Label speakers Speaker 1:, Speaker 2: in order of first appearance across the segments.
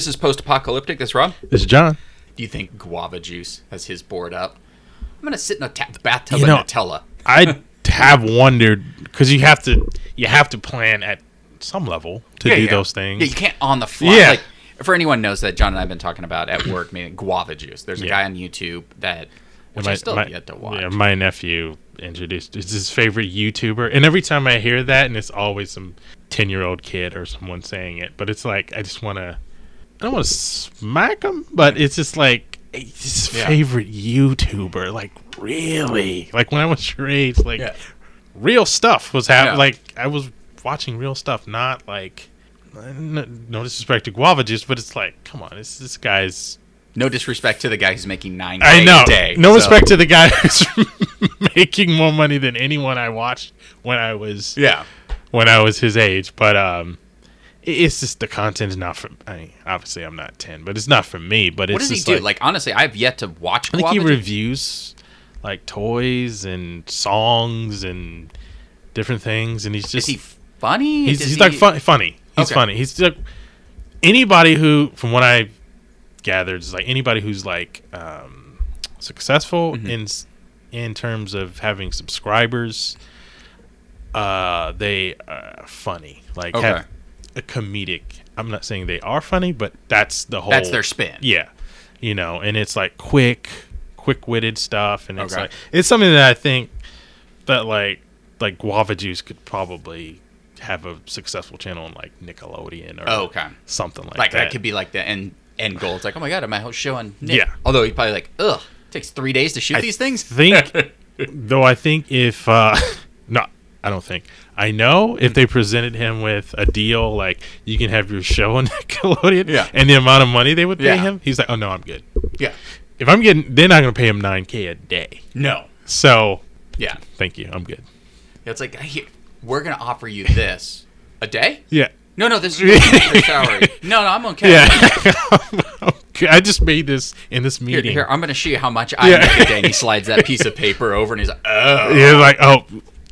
Speaker 1: This is post apocalyptic. This is Rob.
Speaker 2: This is John.
Speaker 1: Do you think Guava Juice has his board up? I'm gonna sit in a ta- bathtub
Speaker 2: You
Speaker 1: of
Speaker 2: know-
Speaker 1: Nutella.
Speaker 2: I have wondered because you have to you have to plan at some level to
Speaker 1: Yeah,
Speaker 2: do
Speaker 1: yeah.
Speaker 2: those things.
Speaker 1: Yeah, you can't on the fly.
Speaker 2: Yeah.
Speaker 1: Like, for anyone knows that John and I have been talking about at work, meaning guava juice. There's a
Speaker 2: Yeah.
Speaker 1: guy on YouTube that which
Speaker 2: my,
Speaker 1: I still
Speaker 2: my-
Speaker 1: have yet to watch.
Speaker 2: yeah, my nephew introduced it's his favorite YouTuber, and every time I hear that, and it's always some ten year old kid or someone saying it, but it's like I just want to, I don't want to smack him, but it's just like his favorite YouTuber, like really, like when I was your age, like real stuff was happening. Like I was watching real stuff, not like. No, no disrespect to guava juice, but it's like, come on, this this guy's
Speaker 1: no disrespect to the guy who's making nine.
Speaker 2: I know.
Speaker 1: a day.
Speaker 2: no
Speaker 1: so-
Speaker 2: respect to the guy who's making more money than anyone I watched when I was
Speaker 1: Yeah.
Speaker 2: when I was his age. But um, it's just the content is not for. I mean, obviously I'm not ten, but it's not for me. But it's
Speaker 1: What does he do?
Speaker 2: Like,
Speaker 1: Like, honestly, I've yet to watch.
Speaker 2: I think he
Speaker 1: Guava Juice.
Speaker 2: reviews like toys and songs and different things, and he's
Speaker 1: Is
Speaker 2: just
Speaker 1: he funny?
Speaker 2: he's, he's
Speaker 1: he-
Speaker 2: like fun, funny. He's
Speaker 1: Okay.
Speaker 2: funny. He's like anybody who, from what I gathered, is like anybody who's like um, successful
Speaker 1: Mm-hmm.
Speaker 2: in in terms of having subscribers. Uh, they are funny. Like
Speaker 1: Okay.
Speaker 2: have a comedic. I'm not saying they are funny, but that's the whole.
Speaker 1: That's their spin.
Speaker 2: Yeah, you know, and it's like quick, quick-witted stuff, and it's
Speaker 1: Okay.
Speaker 2: like it's something that I think that like like Guava Juice could probably have a successful channel on like Nickelodeon or
Speaker 1: Oh, okay.
Speaker 2: something like,
Speaker 1: Like
Speaker 2: that.
Speaker 1: that. could be like the end end goal. It's like, oh my god, my whole show on. Nick.
Speaker 2: Yeah.
Speaker 1: Although he'd probably like, ugh, takes three days to shoot
Speaker 2: I
Speaker 1: these things.
Speaker 2: think, though, I think if uh, no, I don't think I know if they presented him with a deal like you can have your show on Nickelodeon,
Speaker 1: Yeah.
Speaker 2: and the amount of money they would pay
Speaker 1: Yeah.
Speaker 2: him, he's like, oh no, I'm good.
Speaker 1: yeah.
Speaker 2: If I'm getting, they're not going to pay him nine k a day.
Speaker 1: No.
Speaker 2: So
Speaker 1: Yeah.
Speaker 2: thank you, I'm good.
Speaker 1: Yeah, It's like here, we're gonna offer you this a day.
Speaker 2: Yeah.
Speaker 1: No, no, this is your salary. No, no, I'm okay.
Speaker 2: Yeah. I just made this in this meeting.
Speaker 1: here, I'm gonna show you how much I
Speaker 2: Yeah.
Speaker 1: make a day. And he slides that piece of paper over, and he's like, "Oh."
Speaker 2: You're like, oh,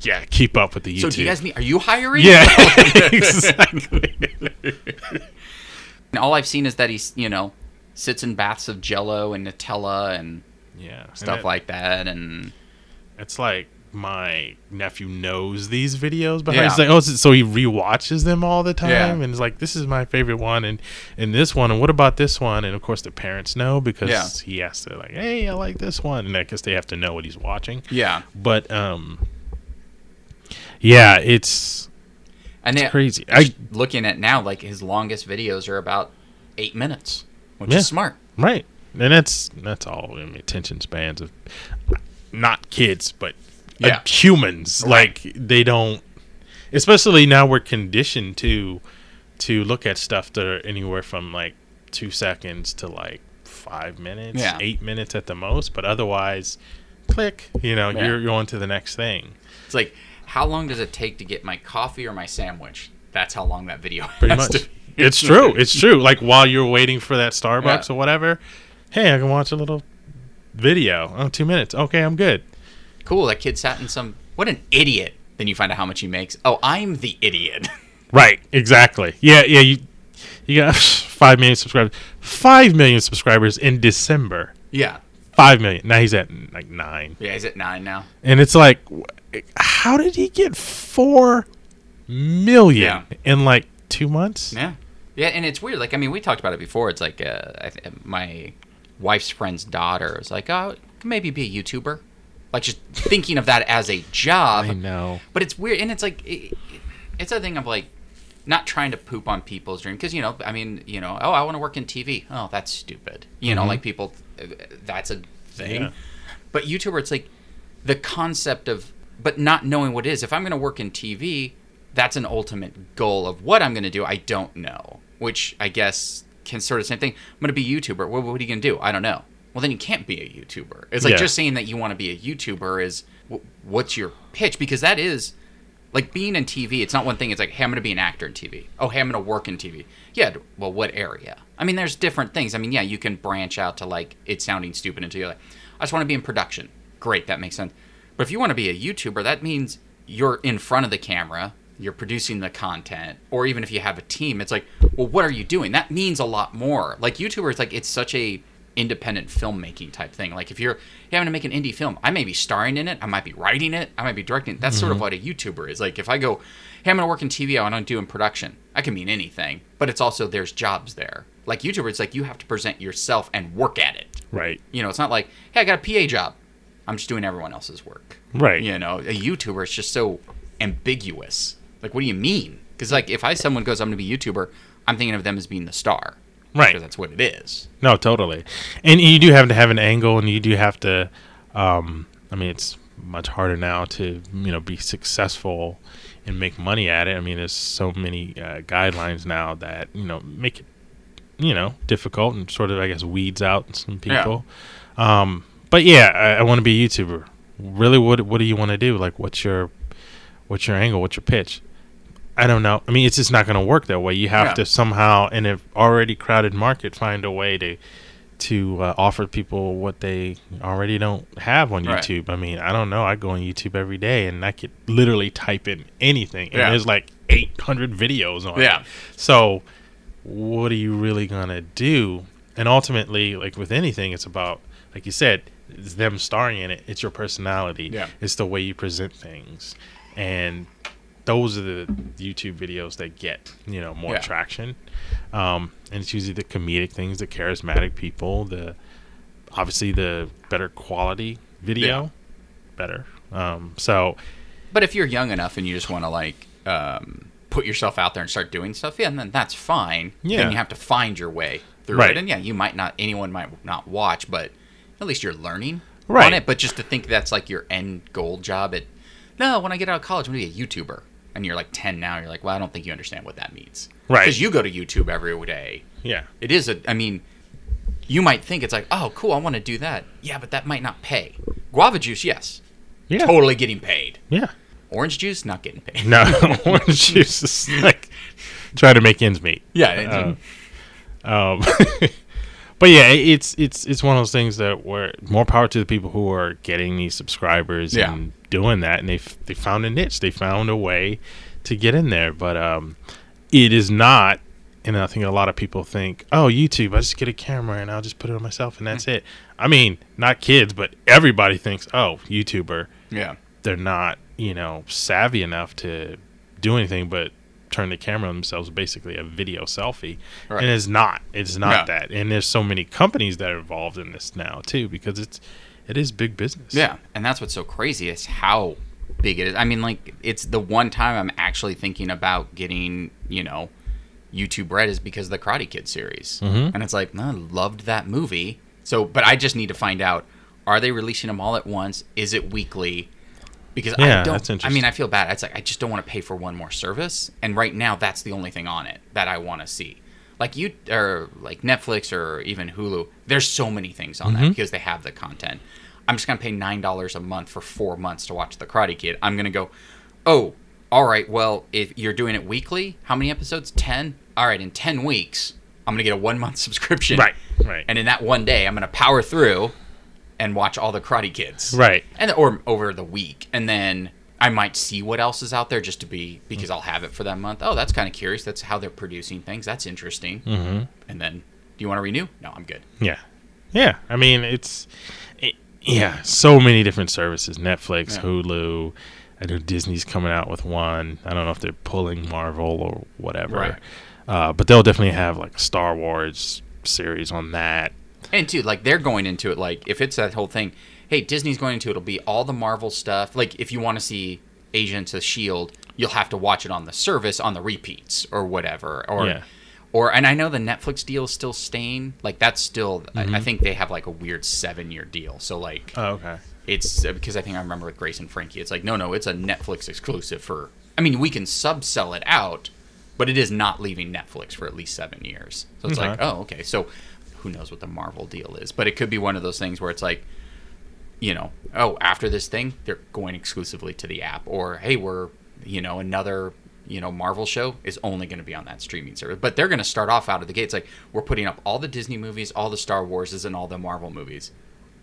Speaker 2: yeah, keep up with the YouTube.
Speaker 1: So do you guys need? Are you hiring?
Speaker 2: Yeah, exactly.
Speaker 1: And all I've seen is that he's, you know, sits in baths of Jello and Nutella and
Speaker 2: yeah,
Speaker 1: stuff
Speaker 2: and it-
Speaker 1: like that, and
Speaker 2: It's like my nephew knows these videos behind.
Speaker 1: Yeah.
Speaker 2: He's like, oh, so so he rewatches them all the time,
Speaker 1: Yeah.
Speaker 2: and it's like, this is my favorite one, and and this one, and what about this one? And of course, the parents know because
Speaker 1: Yeah.
Speaker 2: he has to like, hey, I like this one, and I guess they have to know what he's watching.
Speaker 1: yeah,
Speaker 2: But um, yeah, it's
Speaker 1: and they,
Speaker 2: crazy. I
Speaker 1: looking at now, like his longest videos are about eight minutes, which
Speaker 2: Yeah.
Speaker 1: is smart.
Speaker 2: Right, and that's that's all. I mean, attention spans of not kids, but uh,
Speaker 1: Yeah.
Speaker 2: humans. Like they don't. Especially now, we're conditioned to to look at stuff that are anywhere from like two seconds to like five minutes,
Speaker 1: Yeah.
Speaker 2: eight minutes at the most. But otherwise, click. You know, you're going to the next thing.
Speaker 1: It's like, how long does it take to get my coffee or my sandwich? That's how long that video
Speaker 2: Pretty much.
Speaker 1: to.
Speaker 2: It's true. It's true. Like while you're waiting for that Starbucks
Speaker 1: Yeah.
Speaker 2: or whatever, hey, I can watch a little video. Oh, two minutes. Okay, I'm good.
Speaker 1: cool. That kid sat in some. What an idiot! Then you find out how much he makes. Oh, I'm the idiot.
Speaker 2: Right. Exactly. Yeah. Yeah. You you got five million subscribers. Five million subscribers in December.
Speaker 1: yeah,
Speaker 2: Five million. Now he's at like nine,
Speaker 1: yeah. He's at nine now.
Speaker 2: and it's like, how did he get four million
Speaker 1: Yeah.
Speaker 2: in like two months?
Speaker 1: Yeah, yeah, and it's weird. Like, I mean, we talked about it before. It's like uh, I th- my wife's friend's daughter is like, oh, maybe be a YouTuber. Like, just thinking of that as a job.
Speaker 2: I know.
Speaker 1: But it's weird, and it's like it, it's a thing of like not trying to poop on people's dream because you know, I mean, you know, oh, I want to work in TV. Oh, that's stupid. You know, like people, that's a thing.
Speaker 2: Yeah.
Speaker 1: But YouTuber, it's like the concept of, but not knowing what it is. If I'm going to work in TV, that's an ultimate goal of what I'm going to do. I don't know, which I guess can sort of same thing. I'm going to be a YouTuber. What, what are you going to do? I don't know. Well, then you can't be a YouTuber. It's like
Speaker 2: Yeah.
Speaker 1: just saying that you want to be a YouTuber is what's your pitch? Because that is like being in TV. It's not one thing. It's like, hey, I'm going to be an actor in TV. Oh, hey, I'm going to work in TV. Yeah. Well, what area? I mean, there's different things. I mean, yeah, you can branch out to like it sounding stupid until you're like, I just want to be in production. Great, that makes sense. But if you want to be a YouTuber, that means you're in front of the camera you're producing the content, or even if you have a team, it's like, well, what are you doing? That means a lot more. Like YouTubers, like it's such a independent filmmaking type thing. Like if you're having to make an indie film, I may be starring in it, I might be writing it, I might be directing. It. That's sort of mm-hmm. what a YouTuber is. Like if I go, hey, I'm gonna work in TV, I want to do in production. I can mean anything, but it's also there's jobs there. Like YouTuber, it's like you have to present yourself and work at it.
Speaker 2: Right.
Speaker 1: You know, it's not like, hey, I got a PA job. I'm just doing everyone else's work.
Speaker 2: Right.
Speaker 1: You know, a YouTuber is just so ambiguous. Like, what do you mean? Because like, if I someone goes, I'm gonna be a YouTuber, I'm thinking of them as being the star.
Speaker 2: Right.
Speaker 1: Because that's what it is.
Speaker 2: No, totally. And you do have to have an angle, and you do have to. Um, I mean, it's much harder now to you know be successful and make money at it. I mean, there's so many uh, guidelines now that you know make it you know difficult and sort of I guess weeds out some
Speaker 1: Yeah.
Speaker 2: people. Um, but yeah, I, I want to be a YouTuber. Really, what what do you want to do? Like, what's your what's your angle? What's your pitch? I don't know. I mean, it's just not going to work that way. You have
Speaker 1: Yeah.
Speaker 2: to somehow, in an already crowded market, find a way to to uh, offer people what they already don't have on
Speaker 1: Right.
Speaker 2: YouTube. I mean, I don't know. I go on YouTube every day, and I could literally type in anything, and
Speaker 1: Yeah.
Speaker 2: there's like 800 videos on
Speaker 1: Yeah.
Speaker 2: it. So, what are you really gonna do? And ultimately, like with anything, it's about, like you said, it's them starring in it. It's your personality.
Speaker 1: Yeah.
Speaker 2: It's the way you present things, and those are the YouTube videos that get you know more
Speaker 1: Yeah.
Speaker 2: traction. Um, and it's usually the comedic things, the charismatic people, the obviously the better quality video, better. Um, so
Speaker 1: But if you're young enough and you just want to like um, put yourself out there and start doing stuff, yeah, then that's fine.
Speaker 2: Yeah.
Speaker 1: Then you have to find your way through
Speaker 2: Right.
Speaker 1: it, and yeah, you might not. Anyone might not watch, but at least you're learning
Speaker 2: Right.
Speaker 1: on it. But just to think that's like your end goal job at no, when I get out of college, I'm gonna be a YouTuber. And you're like 10 now. You're like, well, I don't think you understand what that means.
Speaker 2: Right.
Speaker 1: Because you go to YouTube every day.
Speaker 2: yeah,
Speaker 1: It is a. I mean, you might think it's like, oh, cool, I want to do that. Yeah, but that might not pay. Guava juice, yes,
Speaker 2: yeah,
Speaker 1: totally getting paid.
Speaker 2: yeah.
Speaker 1: Orange juice, not getting paid.
Speaker 2: No, orange juice is like trying to make ends meet.
Speaker 1: Yeah, it's-
Speaker 2: Um, but yeah, it's it's it's one of those things that where more power to the people who are getting these subscribers
Speaker 1: Yeah.
Speaker 2: and doing that, and they they found a niche, they found a way to get in there. But um, it is not, and I think a lot of people think, oh, YouTube, I just get a camera and I'll just put it on myself and that's
Speaker 1: Mm.
Speaker 2: it. I mean, not kids, but everybody thinks, oh, YouTuber
Speaker 1: yeah,
Speaker 2: they're not, you know, savvy enough to do anything but turn the camera on themselves, basically a video selfie.
Speaker 1: Right.
Speaker 2: And it's not. It's not
Speaker 1: No.
Speaker 2: that. And there's so many companies that are involved in this now too, because it's it is big business.
Speaker 1: yeah. And that's what's so crazy is how big it is. I mean, like, it's the one time I'm actually thinking about getting, you know, YouTube Red is because of the Karate Kid series,
Speaker 2: Mhm.
Speaker 1: and it's like, "No, I loved that movie. So, but I just need to find out: are they releasing them all at once? Is it weekly? Because
Speaker 2: Yeah,
Speaker 1: I don't.
Speaker 2: that's
Speaker 1: I mean, I feel bad. It's like I just don't want to pay for one more service, and right now that's the only thing on it that I want to see. Like you or like Netflix or even Hulu. There's so many things on
Speaker 2: Mm-hmm.
Speaker 1: that because they have the content. I'm just gonna pay nine dollars a month for four months to watch The Karate Kid. I'm gonna go, oh, all right. Well, if you're doing it weekly, how many episodes? Ten. All right, in ten weeks, I'm gonna get a one month subscription.
Speaker 2: Right. Right.
Speaker 1: And in that one day, I'm gonna power through and watch all the Karate Kids.
Speaker 2: Right.
Speaker 1: And or over the week, and then I might see what else is out there just to be because I'll have it for that month. Oh, that's kind of curious. That's how they're producing things. That's interesting.
Speaker 2: Mm-hmm.
Speaker 1: And then, do you want to renew? No, I'm good.
Speaker 2: Yeah. Yeah. I mean, it's it, yeah, so many different services. Netflix,
Speaker 1: Yeah.
Speaker 2: Hulu. I know Disney's coming out with one. I don't know if they're pulling Marvel or whatever.
Speaker 1: Right.
Speaker 2: Uh, but they'll definitely have like a Star Wars series on that.
Speaker 1: And too, like they're going into it like if it's that whole thing, hey, Disney's going into it, it'll be all the Marvel stuff. Like if you want to see Agents of Shield, you'll have to watch it on the service on the repeats or whatever. Or
Speaker 2: Yeah.
Speaker 1: or and I know the Netflix deal is still staying. Like that's still
Speaker 2: Mm-hmm.
Speaker 1: I, I think they have like a weird seven year deal. So like
Speaker 2: Oh, okay.
Speaker 1: it's uh, because I think I remember with Grace and Frankie, it's like no, no, it's a Netflix exclusive for. I mean, we can sub sell it out, but it is not leaving Netflix for at least seven years. So it's
Speaker 2: Okay.
Speaker 1: like, oh, okay. So who knows what the Marvel deal is? But it could be one of those things where it's like, you know, oh, after this thing, they're going exclusively to the app, or hey, we're you know another you know Marvel show is only going to be on that streaming service. But they're going to start off out of the gates like we're putting up all the Disney movies, all the Star Warses, and all the Marvel movies.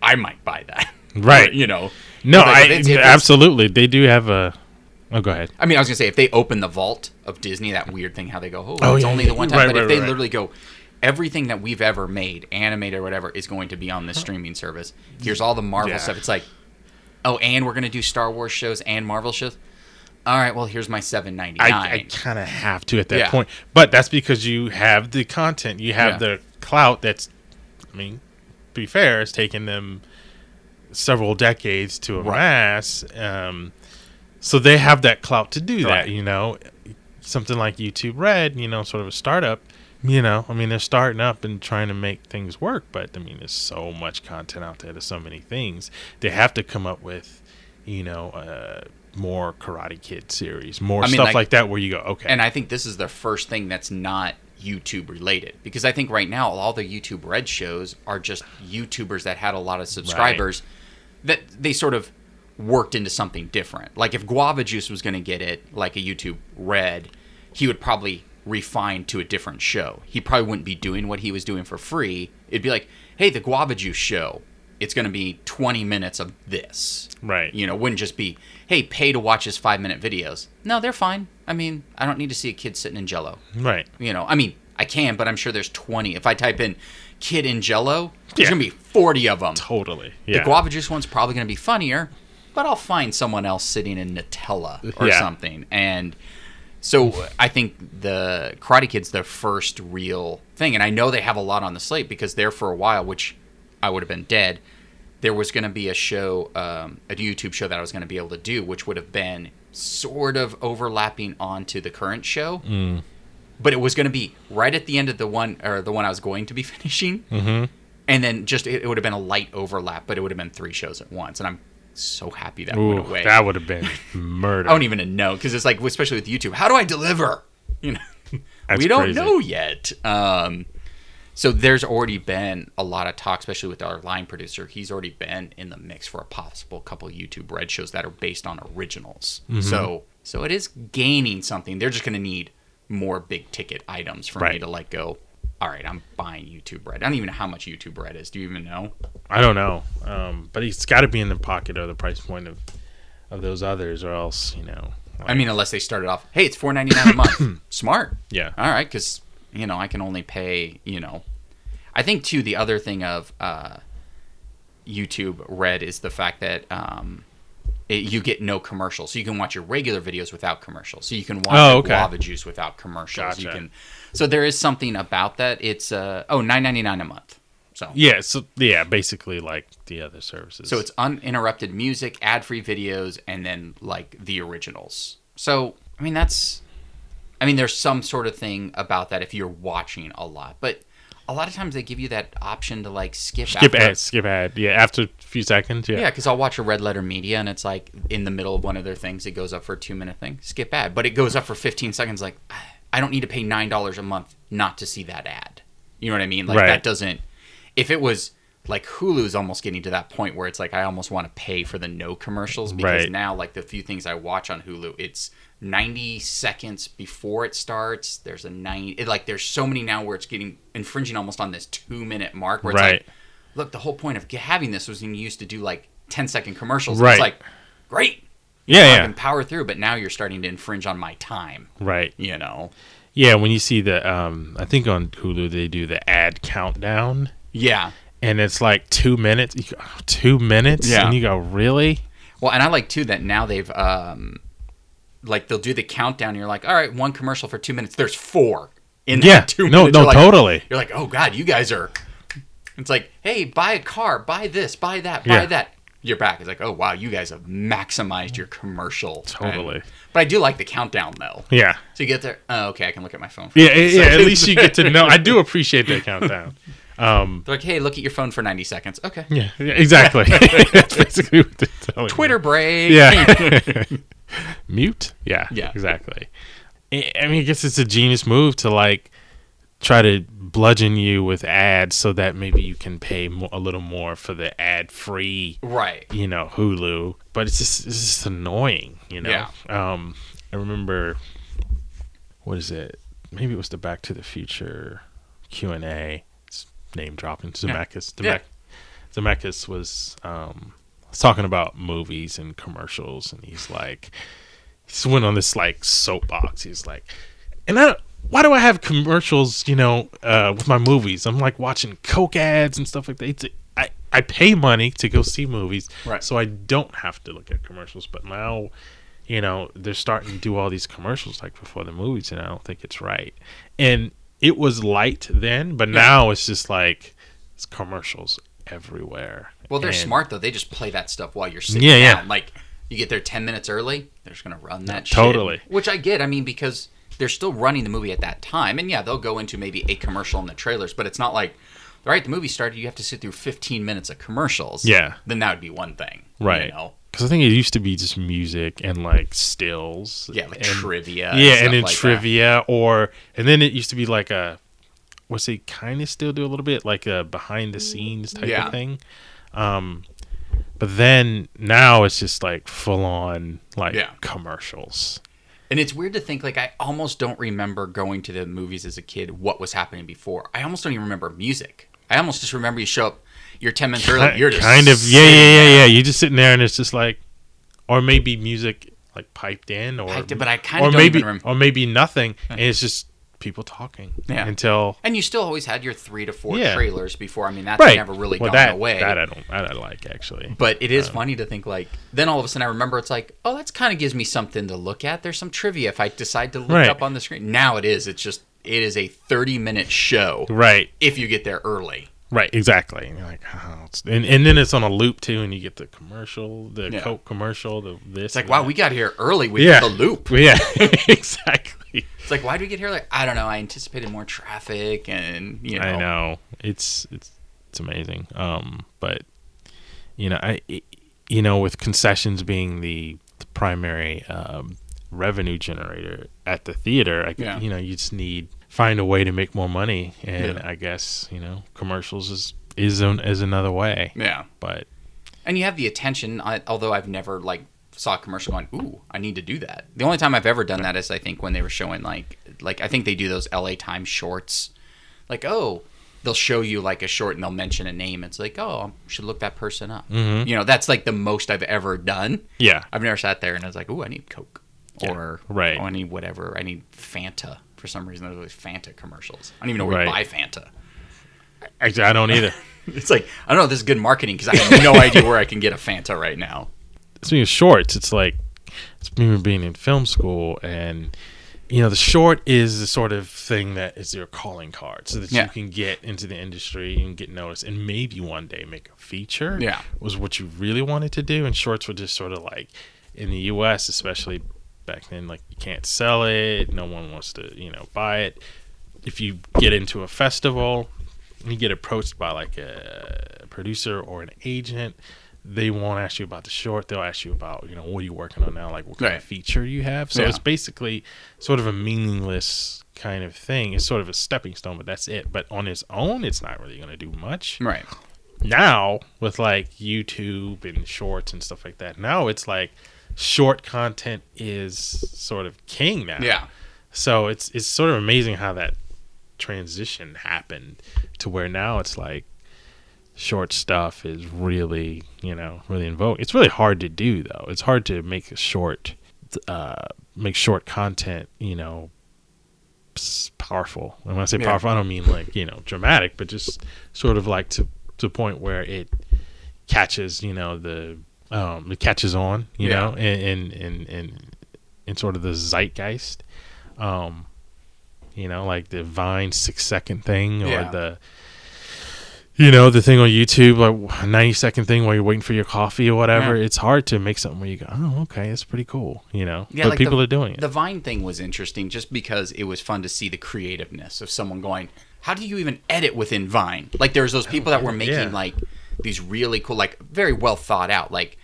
Speaker 1: I might buy that.
Speaker 2: Right.
Speaker 1: you know.
Speaker 2: No,
Speaker 1: Like,
Speaker 2: I
Speaker 1: it's- it's-
Speaker 2: absolutely. They do have a Oh, go ahead.
Speaker 1: I mean, I was gonna say if they open the vault of Disney, that weird thing how they go, oh,
Speaker 2: Oh,
Speaker 1: it's
Speaker 2: yeah,
Speaker 1: only
Speaker 2: yeah,
Speaker 1: the one time.
Speaker 2: Right,
Speaker 1: but if they
Speaker 2: right.
Speaker 1: literally go, everything that we've ever made, animated or whatever, is going to be on this streaming service. Here's all the Marvel
Speaker 2: Yeah.
Speaker 1: stuff. It's like, oh, and we're gonna do Star Wars shows and Marvel shows. All right, well, here's my seven ninety
Speaker 2: I. I kind of have to at that
Speaker 1: Yeah.
Speaker 2: point, but that's because you have the content, you have
Speaker 1: Yeah.
Speaker 2: the clout. That's, I mean, to be fair, it's taken them several decades to
Speaker 1: Right.
Speaker 2: amass. Um, so they have that clout to do that. You know, something like YouTube Red, you know, sort of a startup. You know, I mean, they're starting up and trying to make things work, but I mean, there's so much content out there. There's so many things they have to come up with. You know, uh, more Karate Kid series, more
Speaker 1: I mean,
Speaker 2: stuff
Speaker 1: like-
Speaker 2: like, that, where you go, okay,
Speaker 1: And I think this is the first thing that's not YouTube related because I think right now all the YouTube Red shows are just YouTubers that had a lot of subscribers that they sort of worked into something different. Like if Guava Juice was going to get it like a YouTube Red, he would probably refine to a different show. He probably wouldn't be doing what he was doing for free. It'd be like, "Hey, the Guava Juice show, it's going to be 20 minutes of this."
Speaker 2: right,
Speaker 1: You know, wouldn't just be, hey, pay to watch his five minute videos. No, they're fine. I mean, I don't need to see a kid sitting in jello.
Speaker 2: right,
Speaker 1: You know, I mean, I can, but I'm sure there's 20. If I type in kid in jello, there's
Speaker 2: Yeah.
Speaker 1: going to be 40 of them.
Speaker 2: totally,
Speaker 1: The guava juice one's probably going to be funnier, but I'll find someone else sitting in Nutella or
Speaker 2: Yeah.
Speaker 1: something. And so I think the Karate Kid's the first real thing. And I know they have a lot on the slate because there for a while, which I would have been dead, there was going to be a show, um, a YouTube show that I was going to be able to do, which would have been sort of overlapping onto the current show.
Speaker 2: Mm.
Speaker 1: But it was going to be right at the end of the one, or the one I was going to be finishing
Speaker 2: mm-hmm.
Speaker 1: and then just it, it would have been a light overlap, but it would have been three shows at once, and I'm so happy that
Speaker 2: Ooh,
Speaker 1: went away.
Speaker 2: that would have been murder.
Speaker 1: I don't even know because it's like, especially with YouTube, how do I deliver? You know,
Speaker 2: That's
Speaker 1: we don't
Speaker 2: crazy.
Speaker 1: know yet. Um, so there's already been a lot of talk, especially with our line producer. He's already been in the mix for a possible couple YouTube Red shows that are based on originals.
Speaker 2: Mm-hmm.
Speaker 1: So so it is gaining something. They're just going to need more big ticket items for me to like go. All right, I'm buying YouTube Red. I don't even know how much YouTube Red is. Do you even know?
Speaker 2: I don't know, um, but it's got to be in the pocket or the price point of of those others, or else you know.
Speaker 1: I mean, unless they started off, hey, it's four ninety nine a month. Smart.
Speaker 2: Yeah.
Speaker 1: All right, because you know I can only pay. You know, I think too the other thing of uh, YouTube Red is the fact that um, it, you get no commercials, so you can watch your regular videos without commercials. So you can watch
Speaker 2: Oh, okay.
Speaker 1: guava juice without commercials. You can. So there is something about that. It's uh, oh nine ninety nine a month. So
Speaker 2: Yeah, so yeah, basically like the other services.
Speaker 1: So it's uninterrupted music, ad-free videos, and then like the originals. So I mean that's, I mean there's some sort of thing about that if you're watching a lot, but a lot of times they give you that option to like skip.
Speaker 2: skip
Speaker 1: after-
Speaker 2: ad, skip ad. Yeah, after a few seconds. Yeah,
Speaker 1: Yeah, because I'll watch a Red Letter Media and it's like in the middle of one of their things, it goes up for a two minute thing, skip ad, but it goes up for 15 seconds. Like I don't need to pay nine dollars a month not to see that ad. You know what I mean? Like
Speaker 2: Right.
Speaker 1: that doesn't. If it was like Hulu's almost getting to that point where it's like I almost want to pay for the no commercials because
Speaker 2: Right.
Speaker 1: now like the few things I watch on Hulu, it's 90 seconds before it starts. There's a nine. It, like there's so many now where it's getting infringing almost on this two minute mark where it's
Speaker 2: Right.
Speaker 1: like look, the whole point of having this was when you used to do like 10 second commercials.
Speaker 2: Right.
Speaker 1: It's like, great.
Speaker 2: yeah,
Speaker 1: I
Speaker 2: yeah,
Speaker 1: can power through, but now you're starting to infringe on my time,
Speaker 2: right.
Speaker 1: you know?
Speaker 2: Yeah, when you see the, um, I think on Hulu they do the ad countdown,
Speaker 1: Yeah.
Speaker 2: and it's like two minutes. You go, "Oh, two minutes,
Speaker 1: Yeah.
Speaker 2: and you go, really?
Speaker 1: Well, and I like too that now they've, um, like they'll do the countdown. And you're like, all right, one commercial for two minutes. There's four in
Speaker 2: Yeah,
Speaker 1: that two
Speaker 2: no,
Speaker 1: minutes.
Speaker 2: no,
Speaker 1: like-
Speaker 2: totally.
Speaker 1: You're like, oh God, you guys are. It's like, hey, buy a car, buy this, buy that, buy
Speaker 2: Yeah.
Speaker 1: that. You're back. It's like, oh wow, you guys have maximized your commercial.
Speaker 2: Totally.
Speaker 1: And- but I do like the countdown though.
Speaker 2: Yeah,
Speaker 1: So you get there. Oh, okay, I can look at my phone. For
Speaker 2: yeah,
Speaker 1: 90
Speaker 2: yeah. yeah, At least you get to know. I do appreciate that countdown. Um,
Speaker 1: They're like, hey, look at your phone for 90 seconds. Okay.
Speaker 2: yeah, exactly. That's basically what they're telling.
Speaker 1: Twitter break.
Speaker 2: Yeah. Mute. Yeah.
Speaker 1: Yeah.
Speaker 2: Exactly. I mean, I guess it's a genius move to like try to bludgeon you with ads so that maybe you can pay a little more for the ad free,
Speaker 1: Right.
Speaker 2: you know, Hulu. But it's just it's just annoying, you know.
Speaker 1: Yeah.
Speaker 2: Um, I remember what is it? Maybe it was the Back to the Future Q and A. Name dropping Zemeckis.
Speaker 1: Yeah.
Speaker 2: Zemeck- Zemeckis was um, was talking about movies and commercials, and he's like, he went on this like soapbox. He's like, and I, why do I have commercials? You know, uh, with my movies, I'm like watching Coke ads and stuff like that. It's, I I pay money to go see movies,
Speaker 1: Right.
Speaker 2: so I don't have to look at commercials. But now, you know, they're starting to do all these commercials like before the movies, and I don't think it's right. And it was light then, but now it's just like it's commercials everywhere.
Speaker 1: Well, they're
Speaker 2: And-
Speaker 1: smart though. They just play that stuff while you're sitting
Speaker 2: Yeah, yeah.
Speaker 1: Like you get there ten minutes early, they're just gonna run that.
Speaker 2: totally.
Speaker 1: shit. Which I get. I mean, because they're still running the movie at that time, and yeah, they'll go into maybe a commercial in the trailers, but it's not like, all right, the movie started. You have to sit through 15 minutes of commercials.
Speaker 2: Yeah.
Speaker 1: Then that would be one thing.
Speaker 2: Right.
Speaker 1: You know?
Speaker 2: Because I think it used to be just music and like stills.
Speaker 1: Yeah, like
Speaker 2: and,
Speaker 1: trivia.
Speaker 2: Yeah,
Speaker 1: stuff
Speaker 2: and then
Speaker 1: like that.
Speaker 2: trivia, or and then it used to be like a, what's it kind of still do a little bit like a behind the scenes type
Speaker 1: Yeah.
Speaker 2: of thing. Um, but then now it's just like full on like
Speaker 1: Yeah.
Speaker 2: commercials.
Speaker 1: And it's weird to think like I almost don't remember going to the movies as a kid. What was happening before? I almost don't even remember music. I almost just remember you show up. You're 10 minutes early. You're just
Speaker 2: kind of yeah yeah yeah yeah. You're just sitting there and it's just like, or maybe music like piped in or
Speaker 1: Piped in, but I kinda
Speaker 2: or
Speaker 1: don't
Speaker 2: maybe or maybe nothing and it's just people talking
Speaker 1: Yeah.
Speaker 2: until
Speaker 1: And you still always had your three to four
Speaker 2: Yeah.
Speaker 1: trailers before. I mean, that's
Speaker 2: right
Speaker 1: never really
Speaker 2: well,
Speaker 1: gone
Speaker 2: that,
Speaker 1: away.
Speaker 2: That I don't that I like actually.
Speaker 1: but it is um, funny to think like then all of a sudden I remember it's like oh that's kind of gives me something to look at. There's some trivia if I decide to look
Speaker 2: Right.
Speaker 1: up on the screen. Now it is. It's just it is a 30 minute show
Speaker 2: Right.
Speaker 1: if you get there early.
Speaker 2: Right, exactly. And you're like, oh, and, and then it's on a loop too, and you get the commercial, the
Speaker 1: Yeah.
Speaker 2: Coke commercial, the this.
Speaker 1: It's like wow we got here early with
Speaker 2: yeah,
Speaker 1: the loop.
Speaker 2: Yeah, exactly.
Speaker 1: It's like why did we get here like I don't know. I anticipated more traffic and you know.
Speaker 2: I know it's it's it's amazing. Um, but you know, I you know, with concessions being the, the primary um, revenue generator at the theater, I,
Speaker 1: Yeah.
Speaker 2: you know, you just need find a way to make more money, and
Speaker 1: Yeah.
Speaker 2: I guess you know, commercials is is an, is another way.
Speaker 1: Yeah.
Speaker 2: But
Speaker 1: And you have the attention, I, although I've never like saw a commercial going, "Ooh, I need to do that." The only time I've ever done that is I think when they were showing like like I think they do those LA Times shorts. Like, "Oh, they'll show you like a short and they'll mention a name. It's like, "Oh, I should look that person up."
Speaker 2: Mhm.
Speaker 1: You know, that's like the most I've ever done.
Speaker 2: yeah,
Speaker 1: I've never sat there and I was like, "Ooh, I need Coke."
Speaker 2: Yeah,
Speaker 1: Or
Speaker 2: right.
Speaker 1: oh, I need whatever. I need Fanta. For some reason, there's always Fanta commercials. I don't even know where
Speaker 2: Right.
Speaker 1: you buy Fanta.
Speaker 2: actually, I don't either.
Speaker 1: It's like I don't know. This is good marketing because I have no idea where I can get a Fanta right now.
Speaker 2: speaking of shorts, it's like it's me being in film school, and you know, the short is the sort of thing that is your calling card, so that
Speaker 1: Yeah.
Speaker 2: you can get into the industry and get noticed, and maybe one day make a feature.
Speaker 1: Yeah.
Speaker 2: was what you really wanted to do, and shorts were just sort of like in the U.S., especially back then, like you can't sell it, no one wants to, you know, buy it. If you get into a festival, and you get approached by like a producer or an agent they won't ask you about the short they'll ask you about you know what are you working on now like what kind
Speaker 1: Right.
Speaker 2: of feature you have so
Speaker 1: Yeah.
Speaker 2: it's basically sort of a meaningless kind of thing it's sort of a stepping stone but that's it but on its own it's not really going to do much
Speaker 1: Right.
Speaker 2: now with like youtube and shorts and stuff like that now it's like short content is sort of king now
Speaker 1: Yeah.
Speaker 2: so it's it's sort of amazing how that transition happened to where now it's like short stuff is really you know really in vogue. It's really hard to do though. It's hard to make a short uh make short content you know powerful. And when I say
Speaker 1: Yeah.
Speaker 2: powerful, I don't mean like you know dramatic, but just sort of like to to a point where it catches you know the um it catches on you
Speaker 1: Yeah.
Speaker 2: know and and and and in sort of the zeitgeist um you know like the vine six second thing or
Speaker 1: Yeah.
Speaker 2: the you know the thing on youtube like 90 second thing while you're waiting for your coffee or whatever
Speaker 1: Yeah.
Speaker 2: it's hard to make something where you go oh okay that's pretty cool you know
Speaker 1: Yeah,
Speaker 2: but
Speaker 1: like
Speaker 2: people
Speaker 1: the,
Speaker 2: are doing it
Speaker 1: The Vine thing was interesting just because it was fun to see the creativeness of someone going, "How do you even edit within Vine?" Like there's those people that were making like these really cool, like very well thought out, like.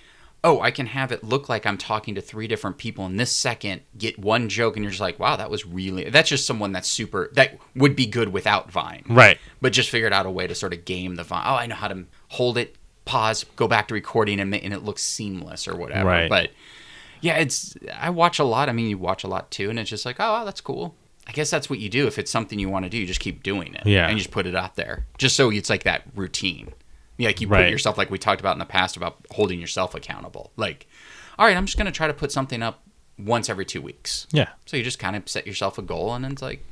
Speaker 1: Oh, I can have it look like I'm talking to three different people in this second, get one joke, and you're just like, wow, that was really. That's just someone that's super. That would be good without Vine.
Speaker 2: right
Speaker 1: but just figured out a way to sort of game the Vine. Oh, I know how to hold it, pause, go back to recording, and, and it looks seamless or whatever.
Speaker 2: Right.
Speaker 1: But yeah, it's I watch a lot. I mean, you watch a lot too, and it's just like, oh, that's cool. I guess that's what you do if it's something you want to do. You just keep doing it,
Speaker 2: Yeah.
Speaker 1: and you just put it out there, just so it's like that routine. Yeah, like you
Speaker 2: Right.
Speaker 1: put yourself like we talked about in the past about holding yourself accountable. Like, all right, I'm just gonna try to put something up once every two weeks.
Speaker 2: Yeah.
Speaker 1: So you just kind of set yourself a goal, and then it's like,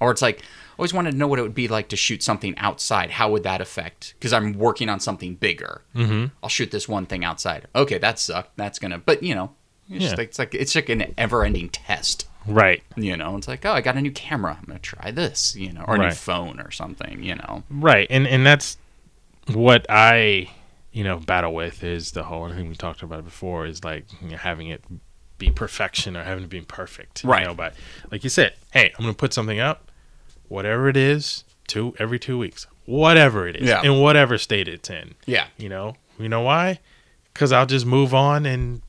Speaker 1: or it's like, I always wanted to know what it would be like to shoot something outside. How would that affect? Because I'm working on something bigger. Mm-hmm. I'll shoot this one thing outside. Okay, that sucked. That's gonna, but you know, it's, just
Speaker 2: Yeah.
Speaker 1: like, it's like it's like an ever-ending test.
Speaker 2: Right.
Speaker 1: You know, it's like, oh, I got a new camera. I'm gonna try this. You know, or a new phone or something. You know.
Speaker 2: Right. And and that's what I you know battle with is the whole I think we talked about before is like you know, having it be perfection or having it be perfect.
Speaker 1: Right.
Speaker 2: You know, but like you said, hey, I'm gonna put something up, whatever it is, two every two weeks. Whatever it is.
Speaker 1: Yeah.
Speaker 2: In whatever state it's in.
Speaker 1: Yeah.
Speaker 2: You know? You know why? Because I'll just move on and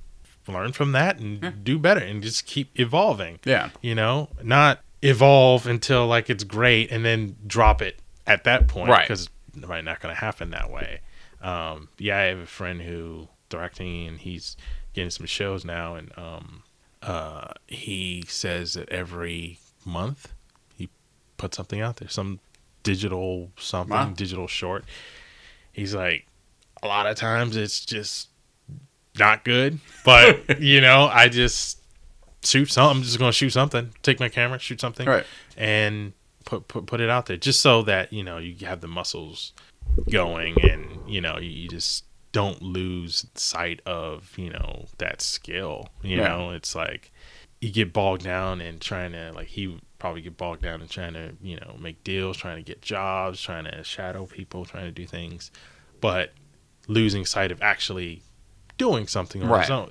Speaker 2: learn from that and do better and just keep evolving.
Speaker 1: Yeah.
Speaker 2: You know? Not evolve until like it's great and then drop it at that point.
Speaker 1: Right.
Speaker 2: Because might not going to happen that way. Um, yeah, I have a friend who directing and he's getting some shows now and um, uh, he says that every month he puts something out there, some digital something,
Speaker 1: Wow.
Speaker 2: digital short. He's like, a lot of times it's just not good, but you know, I just shoot something. I'm just gonna shoot something. Take my camera, shoot something,
Speaker 1: Right.
Speaker 2: and put put put it out there, just so that you know you have the muscles going, and you know you, just don't lose sight of you know that skill. You know, it's like you get bogged down and trying to like he probably get bogged down and trying to you know make deals, trying to get jobs, trying to shadow people, trying to do things, but losing sight of actually doing something on his
Speaker 1: Right.
Speaker 2: own.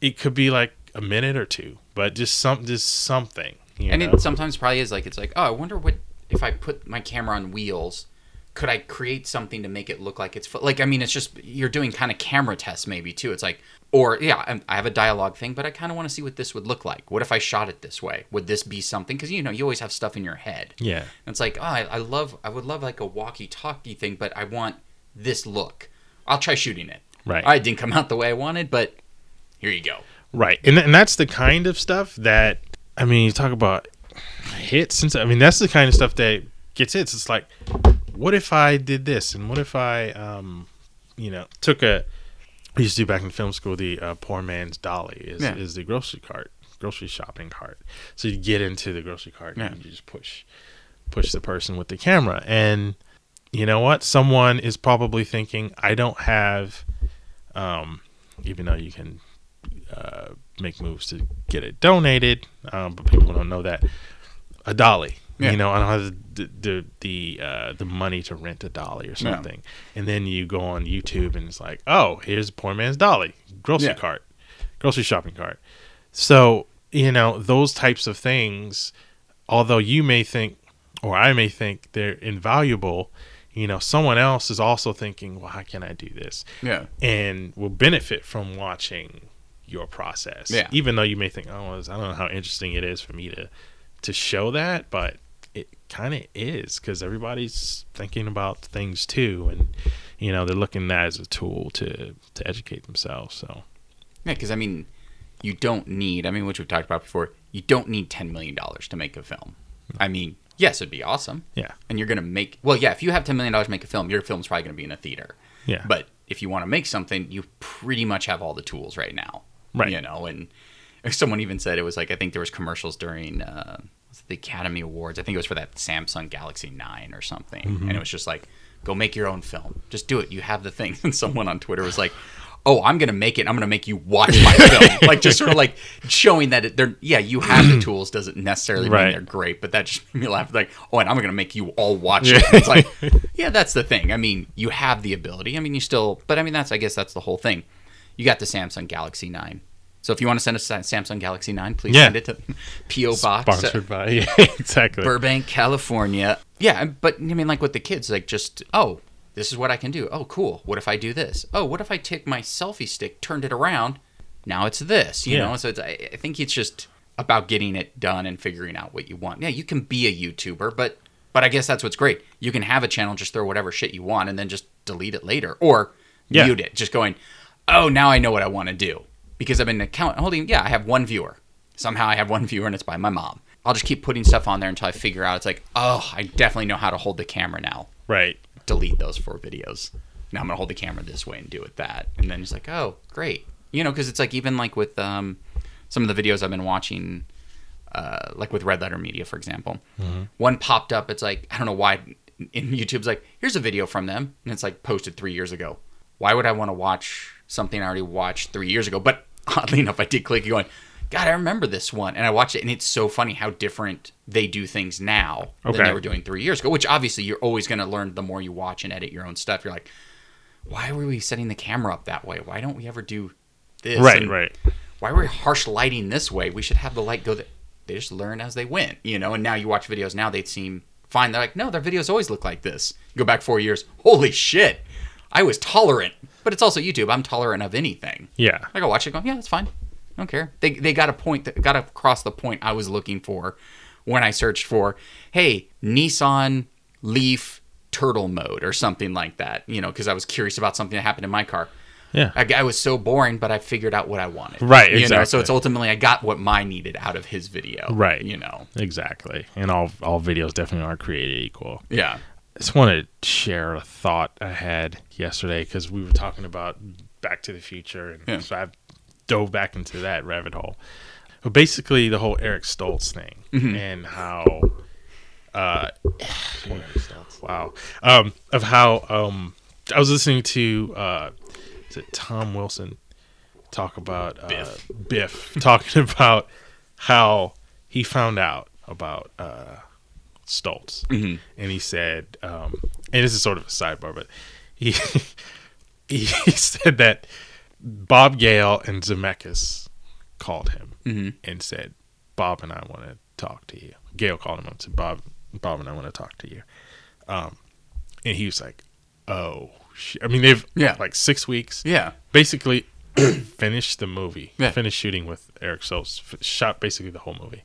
Speaker 2: It could be like a minute or two, but just some just something. You
Speaker 1: and
Speaker 2: know?
Speaker 1: it sometimes probably is like it's like oh i wonder what if i put my camera on wheels could i create something to make it look like it's like i mean it's just you're doing kind of camera tests maybe too. It's like or yeah i have a dialogue thing but i kind of want to see what this would look like. What if i shot it this way? Would this be something? Because you know you always have stuff in your head.
Speaker 2: Yeah,
Speaker 1: and it's like oh I, I love i would love like a walkie talkie thing but i want this look. I'll try shooting it.
Speaker 2: Right.
Speaker 1: i didn't come out the way i wanted but here you go.
Speaker 2: Right. And and that's the kind of stuff that I mean, you talk about hits and. I mean, that's the kind of stuff that gets hits. It's like, what if I did this, and what if I, um, you know, took a. We used to do back in film school the uh, poor man's dolly is
Speaker 1: Yeah.
Speaker 2: is the grocery cart, grocery shopping cart. So you get into the grocery cart
Speaker 1: Yeah.
Speaker 2: and you just push push the person with the camera and you know what someone is probably thinking i don't have um even though you can uh, make moves to get it donated um, but people don't know that. A dolly
Speaker 1: Yeah.
Speaker 2: you know i don't have the the the, uh, the money to rent a dolly or something. And then you go on youtube and it's like oh here's a poor man's dolly grocery cart grocery shopping cart. So you know those types of things although you may think or I may think they're invaluable, you know, someone else is also thinking, well, how can I do this?
Speaker 1: yeah.
Speaker 2: And will benefit from watching your process.
Speaker 1: Yeah.
Speaker 2: Even though you may think, oh, I don't know how interesting it is for me to to show that, but it kind of is because everybody's thinking about things too, and you know they're looking at that as a tool to to educate themselves. So
Speaker 1: Yeah, because I mean, you don't need. I mean, which we've talked about before. You don't need ten million dollars to make a film. I mean, yes, it'd be awesome,
Speaker 2: yeah,
Speaker 1: and you're gonna make. Well, yeah, if you have ten million dollars to make a film, your film's probably gonna be in a theater.
Speaker 2: yeah,
Speaker 1: But if you want to make something, you pretty much have all the tools right now.
Speaker 2: Right.
Speaker 1: You know, and someone even said it was like I think there was commercials during uh, the Academy Awards. I think it was for that Samsung Galaxy Nine or something,
Speaker 2: Mm-hmm.
Speaker 1: and it was just like, go make your own film. Just do it. You have the thing. And someone on Twitter was like. Oh, I'm gonna make it. I'm gonna make you watch my film, like just sort of like showing that they're yeah, you have the tools doesn't necessarily
Speaker 2: Right.
Speaker 1: mean they're great, but that just made me laugh. Like, oh, and I'm gonna make you all watch it. It's like, yeah, that's the thing. I mean, you have the ability. I mean, you still, but I mean, that's I guess that's the whole thing. You got the Samsung Galaxy Nine. So if you want to send us a Samsung Galaxy Nine, please
Speaker 2: Yeah.
Speaker 1: send it to PO Box, uh,
Speaker 2: sponsored by yeah, exactly.
Speaker 1: Burbank, California. Yeah, but I mean, like with the kids, like just oh, this is what I can do. Oh, cool. What if I do this? Oh, what if I take my selfie stick, turned it around? Now it's this. You
Speaker 2: Yeah.
Speaker 1: know. So it's, I, I think it's just about getting it done and figuring out what you want. Yeah, you can be a YouTuber, but but I guess that's what's great. You can have a channel, just throw whatever shit you want, and then just delete it later or
Speaker 2: Yeah.
Speaker 1: mute it. Just going, oh, now I know what I want to do because I've been account holding. Yeah, I have one viewer. Somehow I have one viewer, and it's by my mom. I'll just keep putting stuff on there until I figure out. It's like, oh, I definitely know how to hold the camera now.
Speaker 2: Right.
Speaker 1: Delete those four videos. Now I'm gonna hold the camera this way and do it that, and then it's like, oh, great. You know, because it's like even like with um, some of the videos I've been watching, uh, like with Red Letter Media, for example.
Speaker 2: Mm-hmm.
Speaker 1: One popped up. It's like I don't know why. In YouTube's like, here's a video from them, and it's like posted three years ago. Why would I want to watch something I already watched three years ago? But oddly enough, I did click going, God, I remember this one, and I watched it, and it's so funny how different they do things now than they were doing three years ago. Which obviously you're always going to learn the more you watch and edit your own stuff. You're like, why were we setting the camera up that way? Why don't we ever do this?
Speaker 2: Right,
Speaker 1: And
Speaker 2: right.
Speaker 1: Why were we harsh lighting this way? We should have the light go that they just learn as they went, you know. And now you watch videos now, they seem fine. They're like, no, their videos always look like this. You go back four years, holy shit, I was tolerant. But it's also YouTube. I'm tolerant of anything.
Speaker 2: Yeah.
Speaker 1: I go watch it, going, yeah, that's fine. I don't care. They they got a point that got across the point I was looking for when I searched for, hey, Nissan Leaf turtle mode or something like that. You know, because I was curious about something that happened in my car.
Speaker 2: Yeah.
Speaker 1: I, I was so boring, but I figured out what I wanted.
Speaker 2: Right,
Speaker 1: You know, so it's ultimately I got what my needed out of his video.
Speaker 2: Right.
Speaker 1: You know.
Speaker 2: Exactly. And all all videos definitely aren't created equal.
Speaker 1: Yeah.
Speaker 2: I just want to share a thought I had yesterday because we were talking about Back to the Future, and
Speaker 1: Yeah.
Speaker 2: so I dove back into that rabbit hole. But basically, the whole Eric Stoltz thing
Speaker 1: Mm-hmm.
Speaker 2: and how, uh, wow, um, of how um, I was listening to uh, is it Tom Wilson talk about uh,
Speaker 1: Biff.
Speaker 2: Biff talking about how he found out about uh, Stoltz,
Speaker 1: Mm-hmm.
Speaker 2: and he said, um, and this is sort of a sidebar, but he he said that Bob Gale and Zemeckis called him
Speaker 1: Mhm.
Speaker 2: and said, "Bob and I want to talk to you." Gale called him up and said, "Bob, Bob and I want to talk to you," um, and he was like, "Oh." shit. I mean, they've
Speaker 1: Yeah.
Speaker 2: like six weeks
Speaker 1: Yeah.
Speaker 2: basically finished the movie.
Speaker 1: Yeah.
Speaker 2: Finished shooting with Eric Stoltz. F- shot basically the whole movie,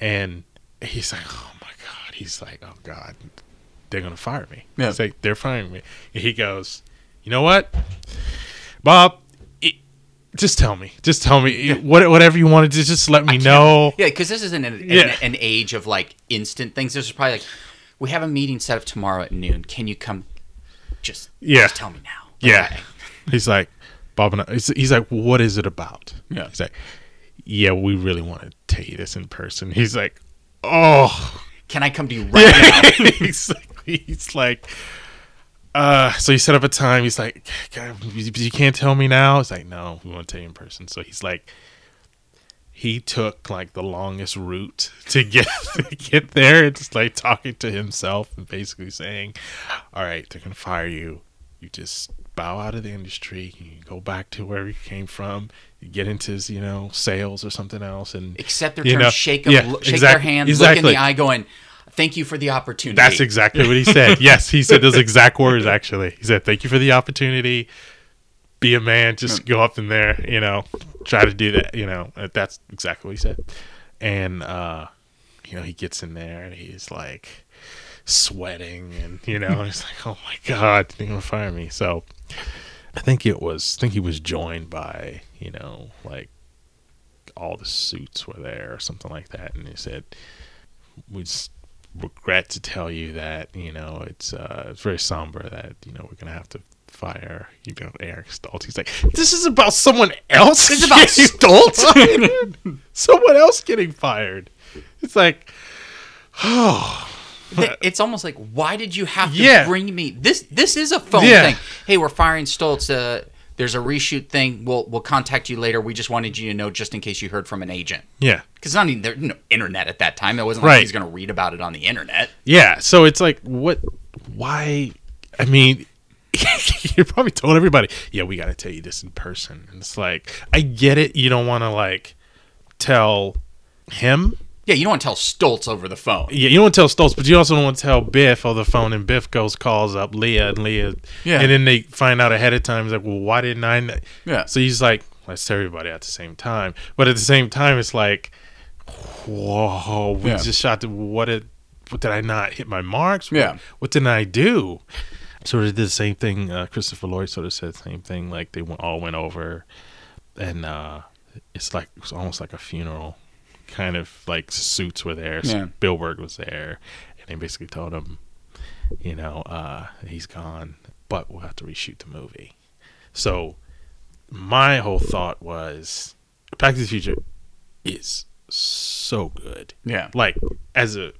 Speaker 2: and he's like, "Oh my god!" He's like, "Oh god, they're gonna fire me."
Speaker 1: Yeah.
Speaker 2: He's like, "They're firing me." And he goes, "You know what, Bob? it- just tell me. Just tell me what whatever you wanted to. Just let me know."
Speaker 1: Yeah, because this isn't an, an,
Speaker 2: Yeah.
Speaker 1: an age of like instant things. This is probably like, we have a meeting set up tomorrow at noon. Can you come? Just
Speaker 2: Yeah.
Speaker 1: just tell me now.
Speaker 2: Yeah. He's like, Bob and I, he's like, what is it about?
Speaker 1: Yeah.
Speaker 2: He's like, yeah, we really want to tell you this in person. He's like, oh,
Speaker 1: Can I come to you right now?
Speaker 2: exactly. He's like, uh, so he set up a time. He's like, you, you can't tell me now. It's like, no, we want to tell you in person. So he's like, he took like the longest route to get to get there. It's like talking to himself and basically saying, "All right, they're gonna fire you. You just bow out of the industry. You go back to where you came from. You get into you know sales or something else, and
Speaker 1: Accept their terms,
Speaker 2: know,
Speaker 1: shake them,
Speaker 2: yeah,
Speaker 1: shake their hand, look in the eye, going, "Thank you for the opportunity."
Speaker 2: That's exactly what he said. yes, he said those exact words. Actually, he said, "Thank you for the opportunity. Be a man. Just go up in there. You know, try to do that. You know, Uh, that's exactly what he said." And uh, you know, he gets in there and he's like sweating, and you know, he's like, "Oh my god, they're gonna fire me." So, I think it was. I think he was joined by you know, like all the suits were there or something like that, and he said, "We just regret to tell you that you know it's uh, it's very somber that you know we're gonna have to fire you know Eric Stoltz." He's like, "This is about someone else.
Speaker 1: Is about
Speaker 2: fired. someone else getting fired." It's like, oh,
Speaker 1: it's almost like why did you have to
Speaker 2: Yeah.
Speaker 1: bring me this this is a phone
Speaker 2: Yeah.
Speaker 1: thing hey we're firing stoltz uh, there's a reshoot thing we'll we'll contact you later we just wanted you to know just in case you heard from an agent
Speaker 2: yeah,
Speaker 1: because not even there's no internet at that time it wasn't like
Speaker 2: Right.
Speaker 1: he's going to read about it on the internet
Speaker 2: yeah. So it's like, what? Why? I mean. you probably told everybody, yeah, we got to tell you this in person. And it's like, I get it. You don't want to like tell him
Speaker 1: yeah you don't want to tell stoltz over the phone
Speaker 2: Yeah, you don't want to tell Stoltz, but you also don't want to tell Biff over the phone, and Biff goes calls up Lea, and Lea,
Speaker 1: Yeah.
Speaker 2: and then they find out ahead of time. He's like, "Well, why didn't I?" kn-"
Speaker 1: Yeah.
Speaker 2: So he's like, "Let's tell everybody at the same time," but at the same time, it's like, "Whoa, we
Speaker 1: Yeah.
Speaker 2: just shot. The, what did? What did I not hit my marks?
Speaker 1: Yeah.
Speaker 2: What, what didn't I do?" Sort of did the same thing. Uh, Christopher Lloyd sort of said the same thing. Like they went, all went over, and uh, it's like it was almost like a funeral kind of like suits were there.
Speaker 1: Yeah.
Speaker 2: Spielberg was there, and they basically told him, you know, uh, he's gone, but we'll have to reshoot the movie. So my whole thought was, Back to the Future is so good.
Speaker 1: Yeah.
Speaker 2: Like as a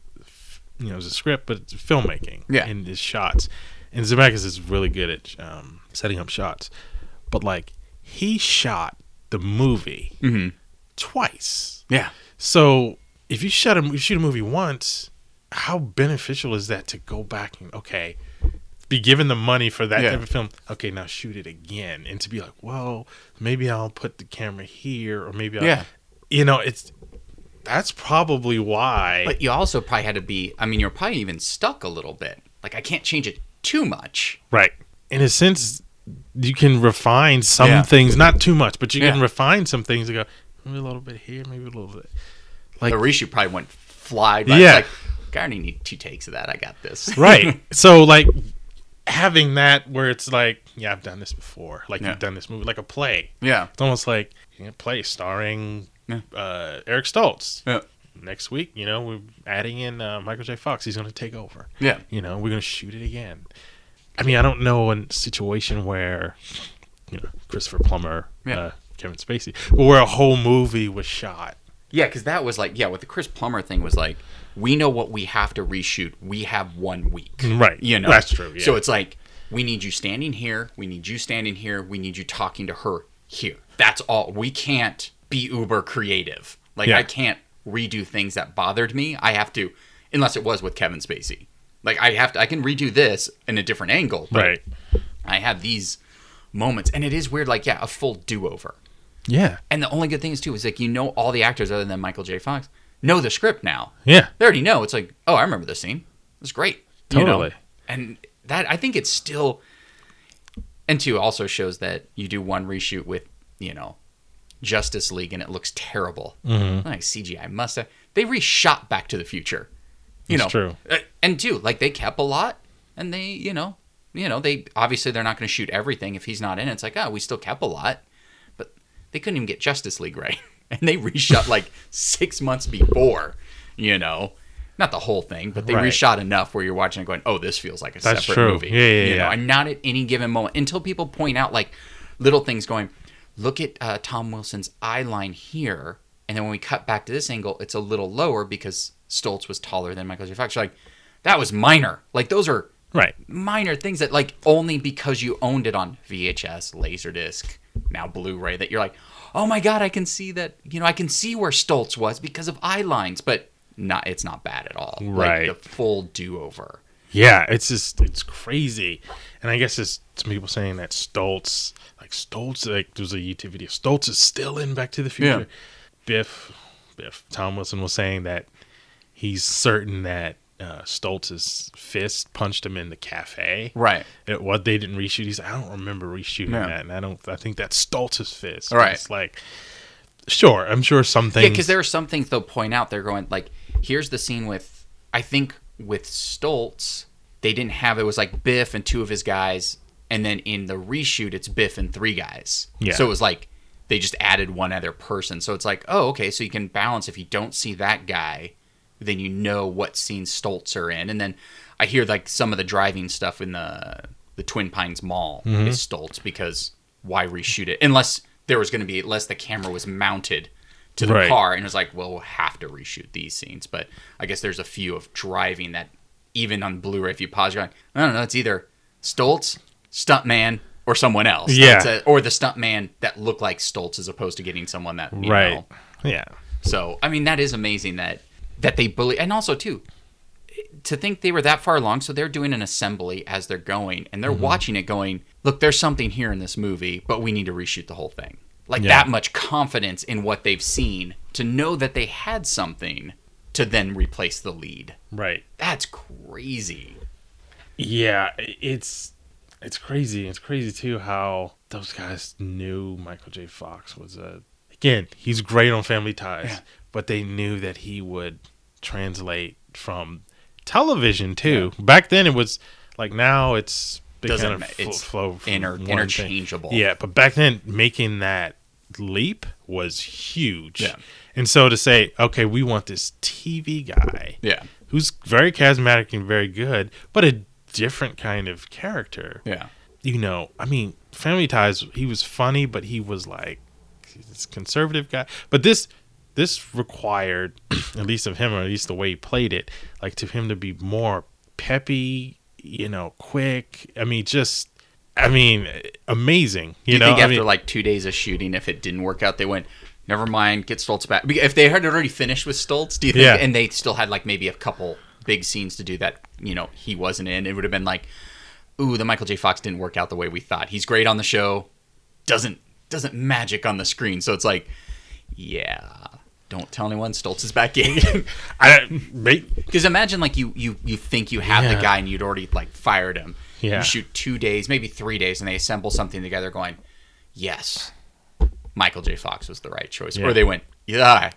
Speaker 2: you know as a script, but it's filmmaking.
Speaker 1: Yeah.
Speaker 2: and his shots. And Zemeckis is really good at um, setting up shots, but like he shot the movie
Speaker 1: Mm-hmm.
Speaker 2: twice.
Speaker 1: Yeah.
Speaker 2: So if you shut a you shoot a movie once, how beneficial is that to go back and okay, be given the money for that
Speaker 1: Yeah.
Speaker 2: type of film? Okay, now shoot it again, and to be like, well, maybe I'll put the camera here, or maybe I'll,
Speaker 1: Yeah.
Speaker 2: you know, it's that's probably why.
Speaker 1: But you also probably had to be. I mean, you're probably even stuck a little bit. Like I can't change it too much.
Speaker 2: right, in a sense, you can refine some
Speaker 1: Yeah.
Speaker 2: things, not too much, but you can refine some things and go maybe a little bit here, maybe a little bit. Like
Speaker 1: the reshoot probably went fly. By.
Speaker 2: Yeah.
Speaker 1: It's like, I only need two takes of that. I got this.
Speaker 2: right so like having that where it's like yeah i've done this before like
Speaker 1: Yeah.
Speaker 2: you've done this movie like a play
Speaker 1: yeah.
Speaker 2: it's almost like you know, play starring
Speaker 1: Yeah.
Speaker 2: uh, eric stoltz
Speaker 1: Yeah.
Speaker 2: next week you know we're adding in uh, michael j fox he's going to take over
Speaker 1: Yeah.
Speaker 2: you know we're going to shoot it again i mean i don't know a situation where you know christopher plummer
Speaker 1: Yeah.
Speaker 2: uh, kevin spacey but where a whole movie was shot
Speaker 1: Yeah, because that was like, yeah, with the Chris Plummer thing was like, we know what we have to reshoot. We have one week.
Speaker 2: Right.
Speaker 1: You know?
Speaker 2: That's true, yeah.
Speaker 1: So it's like, we need you standing here. We need you standing here. We need you talking to her here. That's all. We can't be uber creative. Like,
Speaker 2: Yeah.
Speaker 1: I can't redo things that bothered me. I have to, unless it was with Kevin Spacey. Like, I have to, I can redo this in a different angle. But
Speaker 2: right
Speaker 1: I have these moments. And it is weird, like, yeah, a full do over.
Speaker 2: Yeah
Speaker 1: And the only good thing is too is like you know all the actors other than Michael J. Fox know the script now.
Speaker 2: yeah
Speaker 1: They already know. It's like, oh, I remember this scene. It's great. you know?
Speaker 2: Totally.
Speaker 1: And that I think it's still and two also shows that you do one reshoot with, you know, Justice League and it looks terrible. Mm-hmm. Like CGI must have they reshot Back to the Future. You
Speaker 2: That's
Speaker 1: know.
Speaker 2: true.
Speaker 1: Uh, And two, like they kept a lot and they, you know, you know, they obviously they're not going to shoot everything if he's not in it. It's like, oh, we still kept a lot. They couldn't even get Justice League right. And they reshot like 6 months before, you know. Not the whole thing, but they
Speaker 2: Right.
Speaker 1: reshot enough where you're watching and going, "Oh, this feels like a
Speaker 2: That's
Speaker 1: separate
Speaker 2: true.
Speaker 1: movie."
Speaker 2: Yeah, yeah,
Speaker 1: you know,
Speaker 2: yeah.
Speaker 1: and not at any given moment until people point out like little things going, look at uh, Tom Wilson's eye line here, and then when we cut back to this angle, it's a little lower because Stoltz was taller than Michael J. Fox. You're like, that was minor. Like those are
Speaker 2: right
Speaker 1: minor things that like only because you owned it on VHS, Laserdisc, now Blu-ray that you're like, oh my god, I can see that. You know, I can see where Stoltz was because of eye lines, but not. It's not bad at all.
Speaker 2: Right.
Speaker 1: Like the full do-over.
Speaker 2: Yeah, it's just it's crazy, and I guess it's some people saying that Stoltz, like Stoltz, like there's a YouTube video. Stoltz is still in Back to the Future.
Speaker 1: Yeah.
Speaker 2: Biff, Biff, Tom Wilson was saying that he's certain that uh, Stoltz's fist punched him in the cafe.
Speaker 1: Right.
Speaker 2: It, what they didn't reshoot. He's like, I don't remember reshooting
Speaker 1: Yeah.
Speaker 2: that, and I don't. I think that's Stoltz's fist.
Speaker 1: Right.
Speaker 2: It's like, sure, I'm sure some things.
Speaker 1: Yeah, because there are some things they'll point out. They're going like, here's the scene with I think with Stoltz, they didn't have it was like Biff and two of his guys, and then in the reshoot it's Biff and three guys.
Speaker 2: Yeah.
Speaker 1: So it was like they just added one other person. So it's like, oh, okay, so you can balance if you don't see that guy, then you know what scenes Stoltz are in, and then I hear like some of the driving stuff in the the Twin Pines Mall mm-hmm. is Stoltz because why reshoot it unless there was going to be unless the camera was mounted to the
Speaker 2: Right.
Speaker 1: car and it was like, well, we'll have to reshoot these scenes. But I guess there's a few of driving that even on Blu-ray, if you pause, you're like, I don't know, it's either Stoltz, stuntman, or someone else.
Speaker 2: Yeah.
Speaker 1: A- or the stuntman that looked like Stoltz as opposed to getting someone that you
Speaker 2: right.
Speaker 1: know.
Speaker 2: Yeah.
Speaker 1: So I mean, that is amazing that that they believe, and also too, to think they were that far along. So they're doing an assembly as they're going, and they're mm-hmm. watching it, going, "Look, there's something here in this movie, but we need to reshoot the whole thing." Like
Speaker 2: Yeah.
Speaker 1: that much confidence in what they've seen to know that they had something to then replace the lead.
Speaker 2: Right.
Speaker 1: That's crazy.
Speaker 2: Yeah, it's it's crazy. It's crazy too how those guys knew Michael J. Fox was a again, he's great on Family Ties,
Speaker 1: Yeah.
Speaker 2: but they knew that he would translate from television too. Back then it was like now it's
Speaker 1: Doesn't
Speaker 2: kind of fl-
Speaker 1: it's
Speaker 2: flow
Speaker 1: inter-
Speaker 2: one thing.
Speaker 1: interchangeable.
Speaker 2: Yeah, but back then making that leap was huge.
Speaker 1: Yeah.
Speaker 2: And so to say, okay, we want this TV guy
Speaker 1: Yeah.
Speaker 2: who's very charismatic and very good, but a different kind of character.
Speaker 1: Yeah.
Speaker 2: You know, I mean, Family Ties, he was funny, but he was like this conservative guy. But this this required, at least of him, or at least the way he played it, like to him to be more peppy, you know, quick. I mean, just, I mean, amazing. You
Speaker 1: Do you
Speaker 2: know, I
Speaker 1: after
Speaker 2: mean,
Speaker 1: like two days of shooting, if it didn't work out, they went, never mind, get Stoltz back. If they had already finished with Stoltz, do you think,
Speaker 2: Yeah.
Speaker 1: and they still had like maybe a couple big scenes to do that, you know, he wasn't in, it would have been like, ooh, the Michael J. Fox didn't work out the way we thought. He's great on the show, doesn't doesn't magic on the screen. So it's like, yeah, don't tell anyone Stoltz is back in.
Speaker 2: I,
Speaker 1: Because imagine like you you you think you have
Speaker 2: Yeah.
Speaker 1: the guy and you'd already like fired him.
Speaker 2: Yeah.
Speaker 1: You shoot two days, maybe three days, and they assemble something together, going, "Yes, Michael J. Fox was the right choice."
Speaker 2: Yeah.
Speaker 1: Or they went, "Yeah,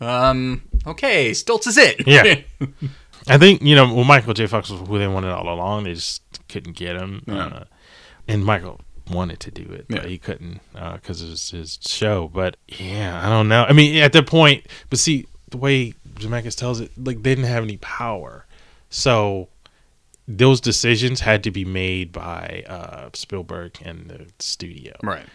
Speaker 1: um, okay, Stoltz is it."
Speaker 2: Yeah. I think you know well, Michael J. Fox was who they wanted all along. They just couldn't get him,
Speaker 1: Yeah.
Speaker 2: uh, and Michael wanted to do it, but
Speaker 1: Yeah.
Speaker 2: he couldn't because it was his show. But yeah, I don't know. I mean, at that point, but see the way Zemeckis tells it, like they didn't have any power, so those decisions had to be made by uh, Spielberg and the studio.
Speaker 1: right.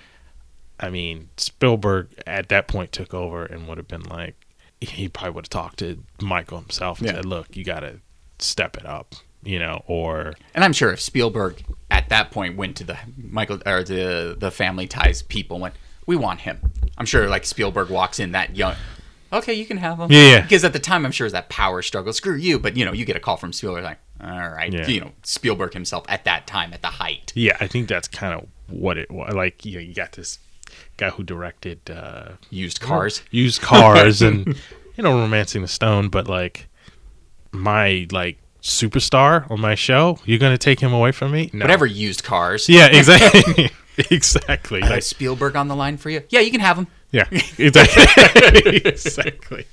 Speaker 2: I mean, Spielberg at that point took over and would have been like, he probably would have talked to Michael himself and
Speaker 1: Yeah.
Speaker 2: said, "Look, you got to step it up," you know, or
Speaker 1: And I'm sure if Spielberg at that point went to the Michael or the the Family Ties people went, "We want him." I'm sure like Spielberg walks in that young. Okay, you can have him.
Speaker 2: Yeah, yeah.
Speaker 1: Because at the time, I'm sure it was that power struggle. Screw you, but you know, you get a call from Spielberg like, all right,
Speaker 2: Yeah.
Speaker 1: you know, Spielberg himself at that time at the height.
Speaker 2: yeah, I think that's kind of what it was. Like, you know, you got this guy who directed uh,
Speaker 1: Used cars.
Speaker 2: used cars, and you know, romancing the stone, but like my like superstar on my show, you're gonna take him away from me? No.
Speaker 1: Whatever used cars.
Speaker 2: Yeah, exactly, exactly.
Speaker 1: Uh,
Speaker 2: Like,
Speaker 1: Spielberg on the line for you. Yeah, you can have him.
Speaker 2: Yeah, exactly. exactly.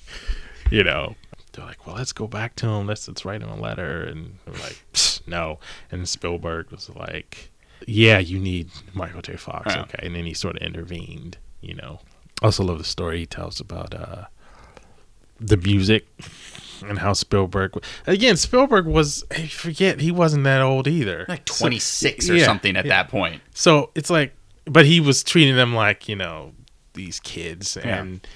Speaker 2: You know, they're like, well, let's go back to him. Let's let's write him a letter, and they're like, no. And Spielberg was like, yeah, you need Michael J. Fox,
Speaker 1: Yeah.
Speaker 2: okay. And then he sort of intervened. You know, also love the story he tells about uh, the music and how Spielberg. Again, Spielberg was I forget he wasn't that old either,
Speaker 1: Like
Speaker 2: So-
Speaker 1: 26 or
Speaker 2: yeah,
Speaker 1: something at
Speaker 2: yeah.
Speaker 1: that point.
Speaker 2: So it's like, but he was treating them like you know these kids
Speaker 1: Yeah.
Speaker 2: and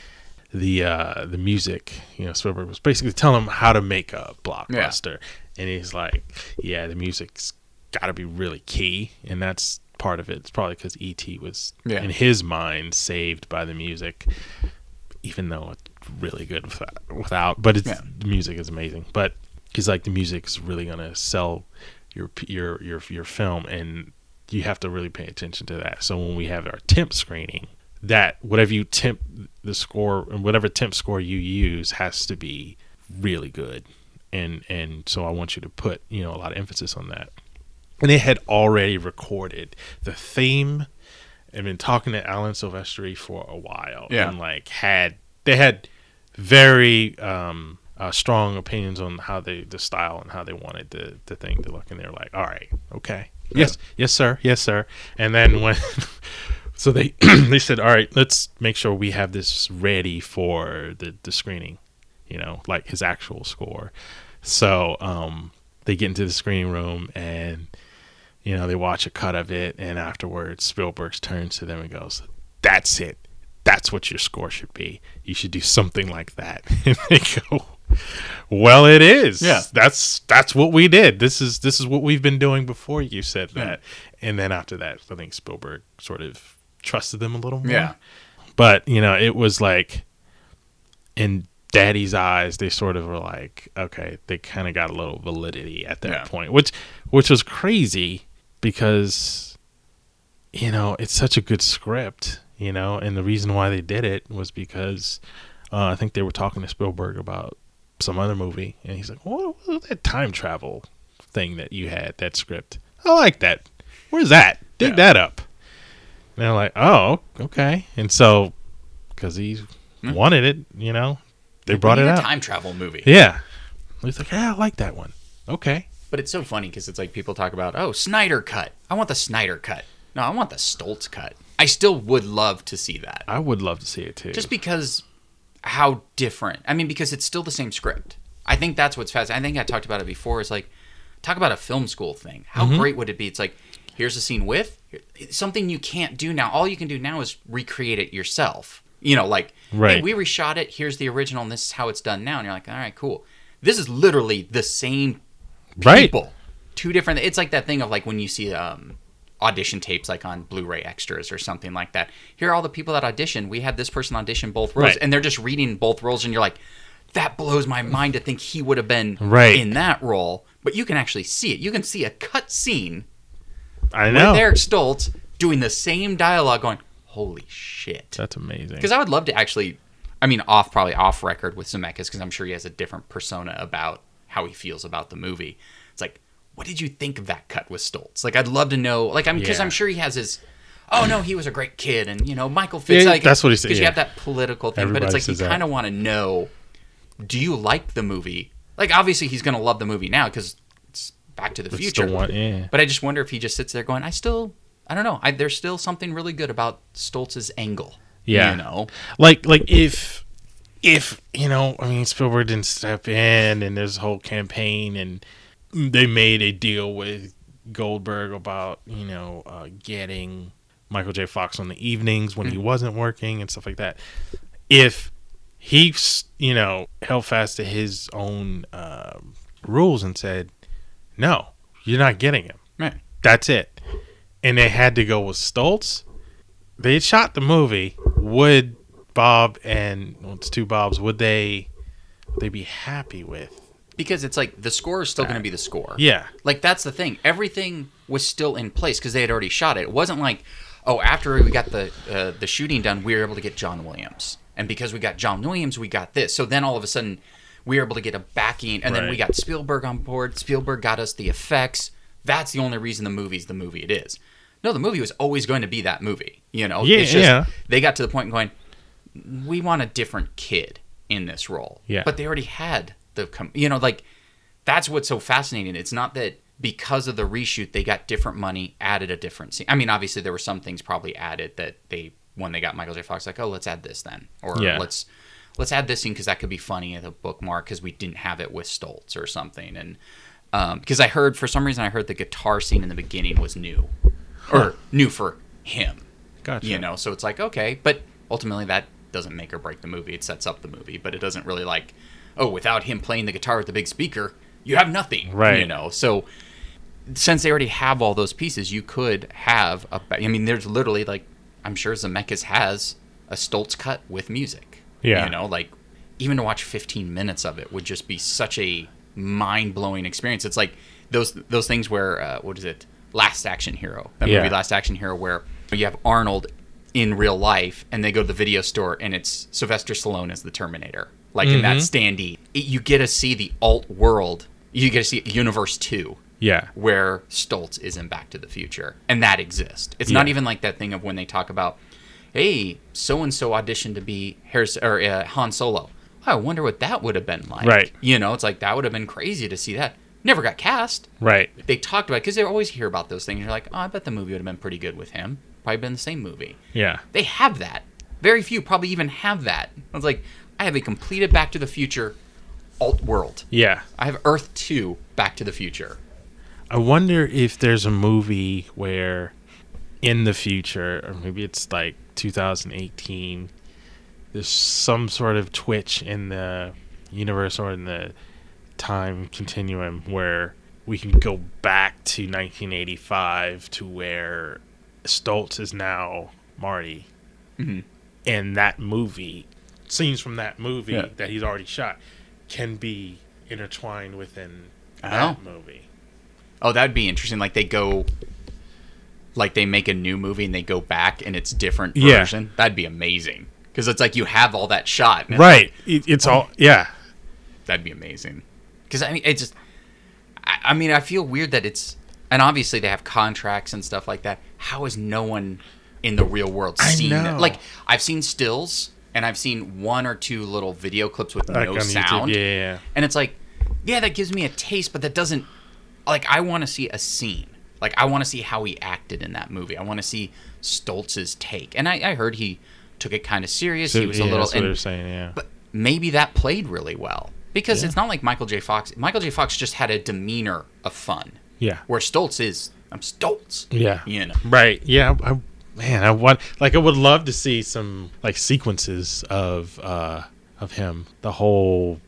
Speaker 2: the uh the music. You know, Spielberg was basically telling them how to make a blockbuster, and he's like, yeah, the music's got to be really key, and that's part of it. It's probably because E.T. was in his mind saved by the music, even though it's really good without. without but it's
Speaker 1: Yeah.
Speaker 2: the music is amazing. But he's like, the music's really gonna sell your your your your film, and you have to really pay attention to that. So when we have our temp screening, that whatever you temp the score and whatever temp score you use has to be really good. And and so I want you to put, you know, a lot of emphasis on that. And they had already recorded the theme and been talking to Alan Silvestri for a while.
Speaker 1: Yeah.
Speaker 2: And like had they had very um uh, strong opinions on how they the style and how they wanted the the thing to look and they're like all right okay yes yes sir yes sir and then when so they they said all right let's make sure we have this ready for the the screening you know like his actual score so um they get into the screening room and you know they watch a cut of it and afterwards spielberg turns to them and goes that's it that's what your score should be you should do something like that and they go well it is
Speaker 1: Yeah.
Speaker 2: that's that's what we did this is this is what we've been doing before you said
Speaker 1: Yeah.
Speaker 2: that and then after that i think spielberg sort of trusted them a little more
Speaker 1: Yeah.
Speaker 2: but you know it was like in daddy's eyes they sort of were like okay they kind of got a little validity at that
Speaker 1: Yeah.
Speaker 2: point which which was crazy because you know it's such a good script you know and the reason why they did it was because uh, i think they were talking to spielberg about some other movie and he's like what was that time travel thing that you had that script? I like that. Where's that? Dig
Speaker 1: Yeah.
Speaker 2: that up. And they're like oh okay. And so because he
Speaker 1: Hmm.
Speaker 2: wanted it you know they brought it
Speaker 1: a
Speaker 2: out.
Speaker 1: time travel movie.
Speaker 2: yeah. He's like yeah i like that one. Okay
Speaker 1: But it's so funny because it's like people talk about, oh, Snyder cut. I want the Snyder cut. No, I want the Stoltz cut. I still would love to see that.
Speaker 2: i would love to see it too
Speaker 1: Just because how different. I mean, because it's still the same script. I think that's what's fascinating. I think I talked about it before. It's like, talk about a film school thing. How
Speaker 2: Mm-hmm.
Speaker 1: great would it be? It's like, here's a scene with something you can't do now. All you can do now is recreate it yourself. You know, like, hey,
Speaker 2: Right.
Speaker 1: we reshot it. Here's the original, and this is how it's done now. And you're like, all right, cool. This is literally the same
Speaker 2: Right.
Speaker 1: Two different. It's like that thing of like when you see um, audition tapes, like on Blu-ray extras or something like that. Here are all the people that auditioned. We had this person audition both roles,
Speaker 2: Right.
Speaker 1: and they're just reading both roles, and you're like, that blows my mind to think he would have been
Speaker 2: Right.
Speaker 1: in that role. But you can actually see it. You can see a cut scene
Speaker 2: I know.
Speaker 1: with Eric Stoltz doing the same dialogue, going, "Holy shit!"
Speaker 2: That's amazing.
Speaker 1: Because I would love to actually, I mean, off probably off record with Zemeckis because I'm sure he has a different persona about how he feels about the movie. It's like, what did you think of that cut with Stoltz? Like, I'd love to know. Like, I'm because
Speaker 2: Yeah.
Speaker 1: I'm sure he has his. Oh no, he was a great kid, and you know Michael Fitz.
Speaker 2: Yeah,
Speaker 1: like,
Speaker 2: that's what he said,
Speaker 1: Because you have that political thing,
Speaker 2: Everybody
Speaker 1: but it's like you kind of want to know. Do you like the movie? Like, obviously, he's going to love the movie now because it's Back to the
Speaker 2: It's
Speaker 1: Future.
Speaker 2: the one- yeah.
Speaker 1: But I just wonder if he just sits there going, I still, I don't know. I, there's still something really good about Stoltz's angle.
Speaker 2: Yeah.
Speaker 1: You know?
Speaker 2: like like if if you know i mean spielberg didn't step in and there's a whole campaign and they made a deal with goldberg about you know uh, getting michael j fox on the evenings when he wasn't working and stuff like that if he s- you know held fast to his own um rules and said no you're not getting him
Speaker 1: Right.
Speaker 2: that's it. And they had to go with Stoltz. They shot the movie. Would Bob and well, it's two Bobs? Would they? Would they be happy with?
Speaker 1: Because it's like the score is still going to be the score.
Speaker 2: Yeah,
Speaker 1: Like that's the thing. Everything was still in place because they had already shot it. It wasn't like, oh, after we got the uh, the shooting done, we were able to get John Williams, and because we got John Williams, we got this. So then all of a sudden, we were able to get a backing, and then we got Spielberg on board. Spielberg got us the effects. That's the only reason the movie's the movie it is. No, the movie was always going to be that movie. You know,
Speaker 2: Yeah,
Speaker 1: it's just,
Speaker 2: yeah.
Speaker 1: They got to the point going, we want a different kid in this role.
Speaker 2: Yeah.
Speaker 1: But they already had the, com- you know, like that's what's so fascinating. It's not that because of the reshoot they got different money, added a different scene. I mean, obviously there were some things probably added that they when they got Michael J. Fox, like, oh, let's add this then, or
Speaker 2: Yeah.
Speaker 1: let's let's add this scene because that could be funny as a bookmark because we didn't have it with Stoltz or something. And um, because I heard for some reason I heard the guitar scene in the beginning was new, or new for him
Speaker 2: gotcha.
Speaker 1: you know so it's like okay but ultimately that doesn't make or break the movie it sets up the movie but it doesn't really like oh without him playing the guitar with the big speaker you have nothing
Speaker 2: Right.
Speaker 1: you know so since they already have all those pieces you could have a. I mean there's literally like i'm sure zemeckis has a stoltz cut with music
Speaker 2: Yeah.
Speaker 1: you know like even to watch 15 minutes of it would just be such a mind-blowing experience it's like those those things where uh, what is it last action hero that
Speaker 2: Yeah.
Speaker 1: movie last action hero where you have arnold in real life and they go to the video store and it's sylvester stallone as the terminator like in that standee it, you get to see the alt world you get to see universe 2
Speaker 2: Yeah,
Speaker 1: where Stoltz is in Back to the Future, and that exists. It's not even like that thing of when they talk about, hey, so and so auditioned to be Harris or uh, Han Solo. I wonder what that would have been like.
Speaker 2: Right.
Speaker 1: You know, it's like that would have been crazy to see that. Never got cast.
Speaker 2: right.
Speaker 1: They talked about because they always hear about those things. You're like, oh, I bet the movie would have been pretty good with him. Probably been the same movie.
Speaker 2: Yeah,
Speaker 1: They have that. Very few probably even have that. I was like, I have a completed Back to the Future alt world.
Speaker 2: yeah.
Speaker 1: I have Earth Two Back to the Future.
Speaker 2: I wonder if there's a movie where in the future, or maybe it's like 2018, there's some sort of twitch in the universe or in the time continuum where we can go back to 1985 to where Stoltz is now Marty.
Speaker 1: Mhm.
Speaker 2: And that movie, scenes from that movie
Speaker 1: Yeah.
Speaker 2: that he's already shot, can be intertwined within
Speaker 1: Oh.
Speaker 2: that movie.
Speaker 1: Oh, that'd be interesting. Like they go, like they make a new movie and they go back and it's different
Speaker 2: Yeah.
Speaker 1: version. That'd be amazing because it's like you have all that shot. and it's
Speaker 2: Right. It, it's all yeah.
Speaker 1: that'd be amazing. Because I mean, it just, I, I mean, I feel weird that it's, and obviously they have contracts and stuff like that. How has no one in the real world seen? Like I've seen stills and I've seen one or two little video clips with
Speaker 2: Like
Speaker 1: no
Speaker 2: on YouTube.
Speaker 1: sound.
Speaker 2: Yeah, yeah, yeah.
Speaker 1: And it's like, yeah, that gives me a taste, but that doesn't. Like, I want to see a scene. Like, I want to see how he acted in that movie. I want to see Stoltz's take. And I, I heard he took it kind of serious.
Speaker 2: So,
Speaker 1: he was
Speaker 2: yeah,
Speaker 1: a little.
Speaker 2: That's what
Speaker 1: and-
Speaker 2: they're saying. Yeah.
Speaker 1: but maybe that played really well because it's not like Michael J. Fox. Michael J. Fox just had a demeanor of fun,
Speaker 2: yeah.
Speaker 1: where Stoltz is, I'm Stoltz.
Speaker 2: Yeah.
Speaker 1: You know.
Speaker 2: Right. Yeah. I, man, I want like I would love to see some like sequences of uh of him, the whole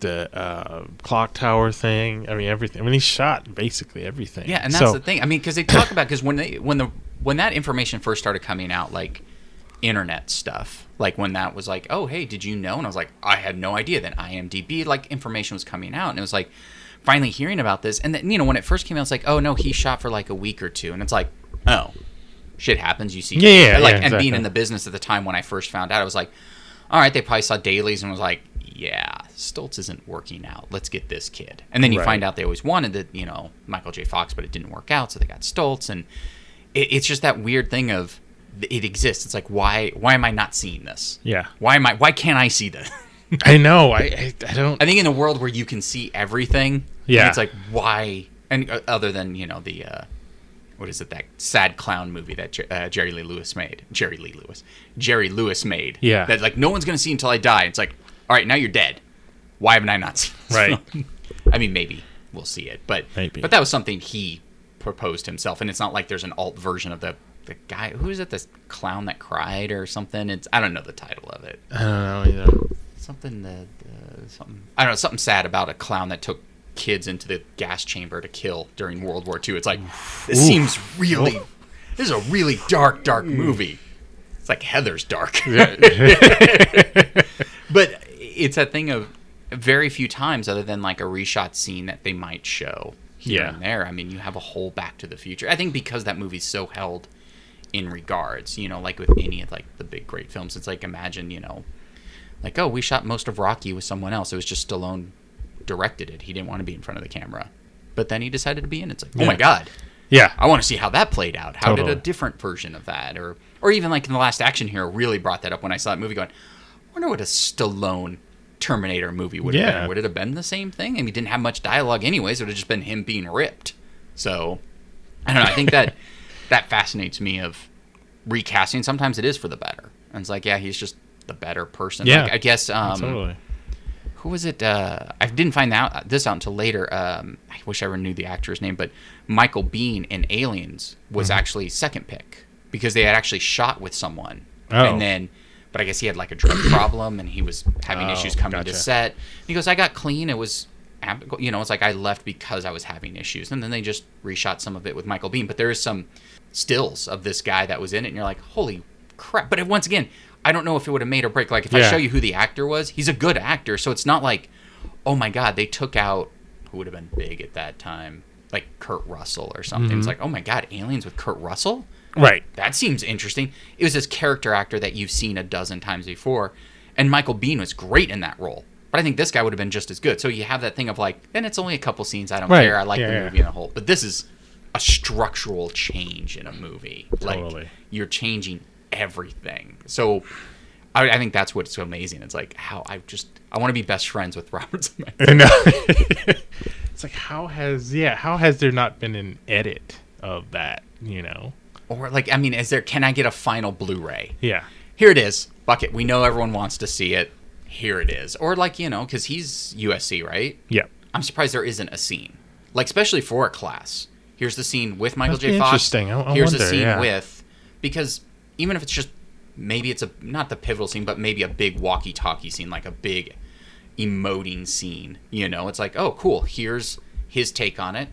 Speaker 2: the uh, clock tower thing. I mean, everything. I mean, he shot basically everything.
Speaker 1: Yeah, and that's
Speaker 2: So-
Speaker 1: the thing. I mean, because they talk about because when they when the when that information first started coming out, like internet stuff, like when that was like, oh hey, did you know? And I was like, I had no idea. Then IMDb like information was coming out, and it was like finally hearing about this. And then you know when it first came out, it's like, oh no, he shot for like a week or two, and it's like, oh, shit happens. You see,
Speaker 2: Yeah, yeah,
Speaker 1: like
Speaker 2: yeah,
Speaker 1: and being in the business at the time when I first found out, I was like, all right, they probably saw dailies and was like, yeah, Stoltz isn't working out. Let's get this kid. And then you
Speaker 2: Right.
Speaker 1: find out they always wanted that, you know, Michael J. Fox, but it didn't work out, so they got Stoltz, and it, it's just that weird thing of it exists. It's like why why am I not seeing this?
Speaker 2: Yeah,
Speaker 1: Why am I why can't I see this?
Speaker 2: I know. I I, I don't.
Speaker 1: I think in a world where you can see everything,
Speaker 2: Yeah.
Speaker 1: it's like why and uh, other than you know the uh, what is it that sad clown movie that uh, Jerry Lee Lewis made? Jerry Lee Lewis, Jerry Lewis made.
Speaker 2: Yeah.
Speaker 1: that like no one's gonna see until I die. It's like all right, now you're dead. Why haven't I not seen this
Speaker 2: Right.
Speaker 1: film? I mean, maybe we'll see it, but
Speaker 2: Maybe.
Speaker 1: but that was something he proposed himself, and it's not like there's an alt version of the. The guy, who is it? This clown that cried or something? It's I don't know the title of it
Speaker 2: I don't know either.
Speaker 1: Something that uh, something I don't know something sad about a clown that took kids into the gas chamber to kill during World War II. It's like this seems really this is a really dark dark movie. It's like Heathers dark. but it's that thing of very few times other than like a reshot scene that they might show here
Speaker 2: Yeah.
Speaker 1: and there. I mean, you have a whole Back to the Future. I think because that movie's so held in regards, you know, like with any of like the big great films, it's like imagine, you know, like oh, we shot most of Rocky with someone else. It was just Stallone directed it. He didn't want to be in front of the camera, but then he decided to be in. it. It's like oh my god,
Speaker 2: Yeah,
Speaker 1: I want to see how that played out. How did a different version of that, or or even like in the Last Action Hero, really brought that up when I saw that movie. Going, I wonder what a Stallone Terminator movie would have
Speaker 2: Yeah.
Speaker 1: been. Would it have been the same thing? I mean, he didn't have much dialogue anyways. It would have just been him being ripped. So I don't know. I think that that fascinates me of recasting. Sometimes it is for the better, and it's like, yeah, he's just the better person.
Speaker 2: Yeah.
Speaker 1: Like, I guess. Um,
Speaker 2: totally.
Speaker 1: who was it? Uh, I didn't find out this out until later. Um, I wish I ever knew the actor's name, but Michael Biehn in Aliens was
Speaker 2: Mm-hmm.
Speaker 1: actually second pick because they had actually shot with someone,
Speaker 2: Oh.
Speaker 1: and then, but I guess he had like a drug problem and he was having
Speaker 2: Oh,
Speaker 1: issues coming to
Speaker 2: gotcha.
Speaker 1: set. He goes, "I got clean. It was." You know, it's like I left because I was having issues, and then they just reshot some of it with Michael Biehn. But there is some stills of this guy that was in it, and you're like, "Holy crap!" But it, once again, I don't know if it would have made or break. Like if I show you who the actor was, he's a good actor, so it's not like, oh my god, they took out who would have been big at that time, like Kurt Russell or something.
Speaker 2: Mm-hmm.
Speaker 1: It's like, oh my god, aliens with Kurt Russell?
Speaker 2: Right.
Speaker 1: That seems interesting. It was this character actor that you've seen a dozen times before, and Michael Biehn was great in that role. But I think this guy would have been just as good. So you have that thing of like, and it's only a couple scenes. I don't
Speaker 2: Right.
Speaker 1: care. I like
Speaker 2: Yeah,
Speaker 1: the
Speaker 2: yeah.
Speaker 1: movie in a whole. But this is a structural change in a movie.
Speaker 2: Totally.
Speaker 1: Like you're changing everything. So I, I think that's what's so amazing. It's like how I just I want to be best friends with Robert Zemeckis.
Speaker 2: I know. it's like how has yeah how has there not been an edit of that? You know.
Speaker 1: Or like I mean, is there? Can I get a final Blu-ray?
Speaker 2: Yeah.
Speaker 1: Here it is. Bucket. We know everyone wants to see it. Here it is. Or like you know, because he's USC, right?
Speaker 2: Yeah.
Speaker 1: I'm surprised there isn't a scene, like especially for a class. Here's the scene with Michael
Speaker 2: That'd
Speaker 1: J.
Speaker 2: be
Speaker 1: Fox.
Speaker 2: interesting. I- I
Speaker 1: Here's the
Speaker 2: wonder,
Speaker 1: scene
Speaker 2: yeah.
Speaker 1: with because even if it's just maybe it's a not the pivotal scene, but maybe a big walkie-talkie scene, like a big emoting scene. You know, it's like oh cool. Here's his take on it.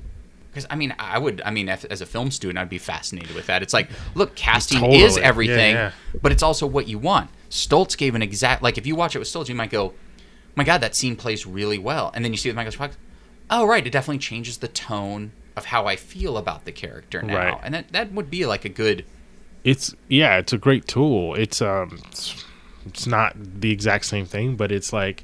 Speaker 1: Because I mean, I would. I mean, if, as a film student, I'd be fascinated with that. It's like, look, casting
Speaker 2: Totally.
Speaker 1: is everything,
Speaker 2: yeah.
Speaker 1: but it's also what you want. Stoltz gave an exact like if you watch it with Stoltz, you might go, "My God, that scene plays really well," and then you see it with Michael. Fox. Oh, right, it definitely changes the tone of how I feel about the character now,
Speaker 2: Right.
Speaker 1: and that that would be like a good.
Speaker 2: It's yeah, it's a great tool. It's um, it's, it's not the exact same thing, but it's like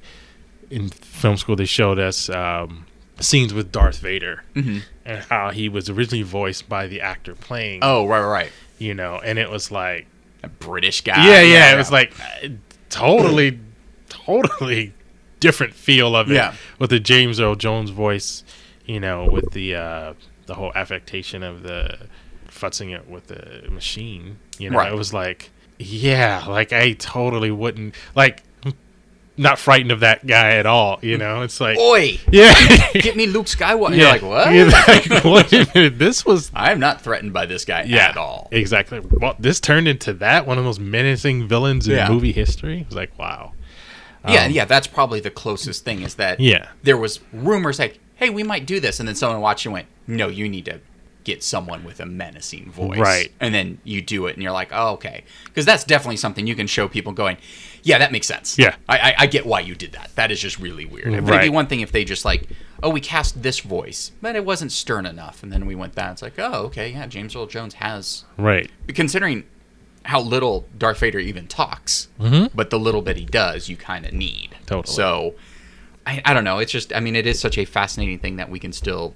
Speaker 2: in film school they showed us um, scenes with Darth Vader
Speaker 1: Mhm.
Speaker 2: and how he was originally voiced by the actor playing.
Speaker 1: Oh, right, right,
Speaker 2: you know, and it was like
Speaker 1: A British guy.
Speaker 2: yeah, yeah, it was like uh, totally, totally different feel of it.
Speaker 1: Yeah.
Speaker 2: with the James Earl Jones voice, you know, with the uh, the whole affectation of the futzing it with the machine. You know,
Speaker 1: Right.
Speaker 2: it was like, yeah, like I totally wouldn't like. not frightened of that guy at all. You know, it's like
Speaker 1: Oi,
Speaker 2: yeah,
Speaker 1: get me Luke Skywalker.
Speaker 2: yeah.
Speaker 1: You're like, what?
Speaker 2: You're like, wait a minute, this was
Speaker 1: I'm not threatened by this guy
Speaker 2: yeah,
Speaker 1: at all.
Speaker 2: Exactly. Well, this turned into that one of the most menacing villains in
Speaker 1: Yeah.
Speaker 2: movie history. It was like, wow.
Speaker 1: yeah,
Speaker 2: Um,
Speaker 1: yeah, that's probably the closest thing is that
Speaker 2: Yeah.
Speaker 1: there was rumors like, hey, we might do this, and then someone watched and went, no, you need to get someone with a menacing voice,
Speaker 2: Right.
Speaker 1: And then you do it, and you're like, oh, okay, because that's definitely something you can show people going, yeah, that makes sense.
Speaker 2: Yeah.
Speaker 1: I, I, I get why you did that. That is just really weird. But it'd be one thing if they just like, oh, we cast this voice, but it wasn't stern enough, and then we went that. It's like, oh, okay, yeah, James Earl Jones has
Speaker 2: Right.
Speaker 1: considering how little Darth Vader even talks, but the little bit he does, you kind of need.
Speaker 2: Mm-hmm. Totally.
Speaker 1: So, I, I don't know. It's just, I mean, it is such a fascinating thing that we can still,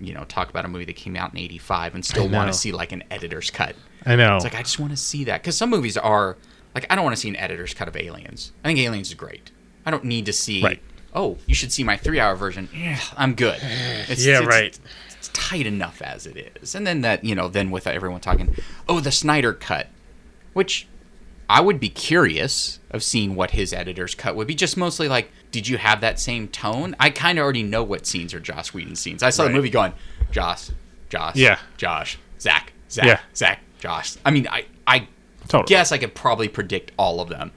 Speaker 1: you know, talk about a movie that came out in '85 and still want to see like an editor's cut.
Speaker 2: I know.
Speaker 1: It's like I just want to see that because some movies are like I don't want to see an editor's cut of Aliens. I think Aliens is great. I don't need to see.
Speaker 2: Right.
Speaker 1: Oh, you should see my three-hour version. I'm good. It's,
Speaker 2: yeah,
Speaker 1: it's-
Speaker 2: right.
Speaker 1: it's tight enough as it is. And then that, you know, then with everyone talking, oh, the Snyder cut, which I would be curious of seeing what his editor's cut would be. Just mostly like, did you have that same tone? I kind of already know what scenes are Joss Whedon scenes. I saw
Speaker 2: Right.
Speaker 1: the movie going, Joss, Joss,
Speaker 2: Yeah.
Speaker 1: Josh, Zach, Zach,
Speaker 2: Yeah.
Speaker 1: Zach, Josh. I mean, I, I
Speaker 2: Totally.
Speaker 1: guess I could probably predict all of them.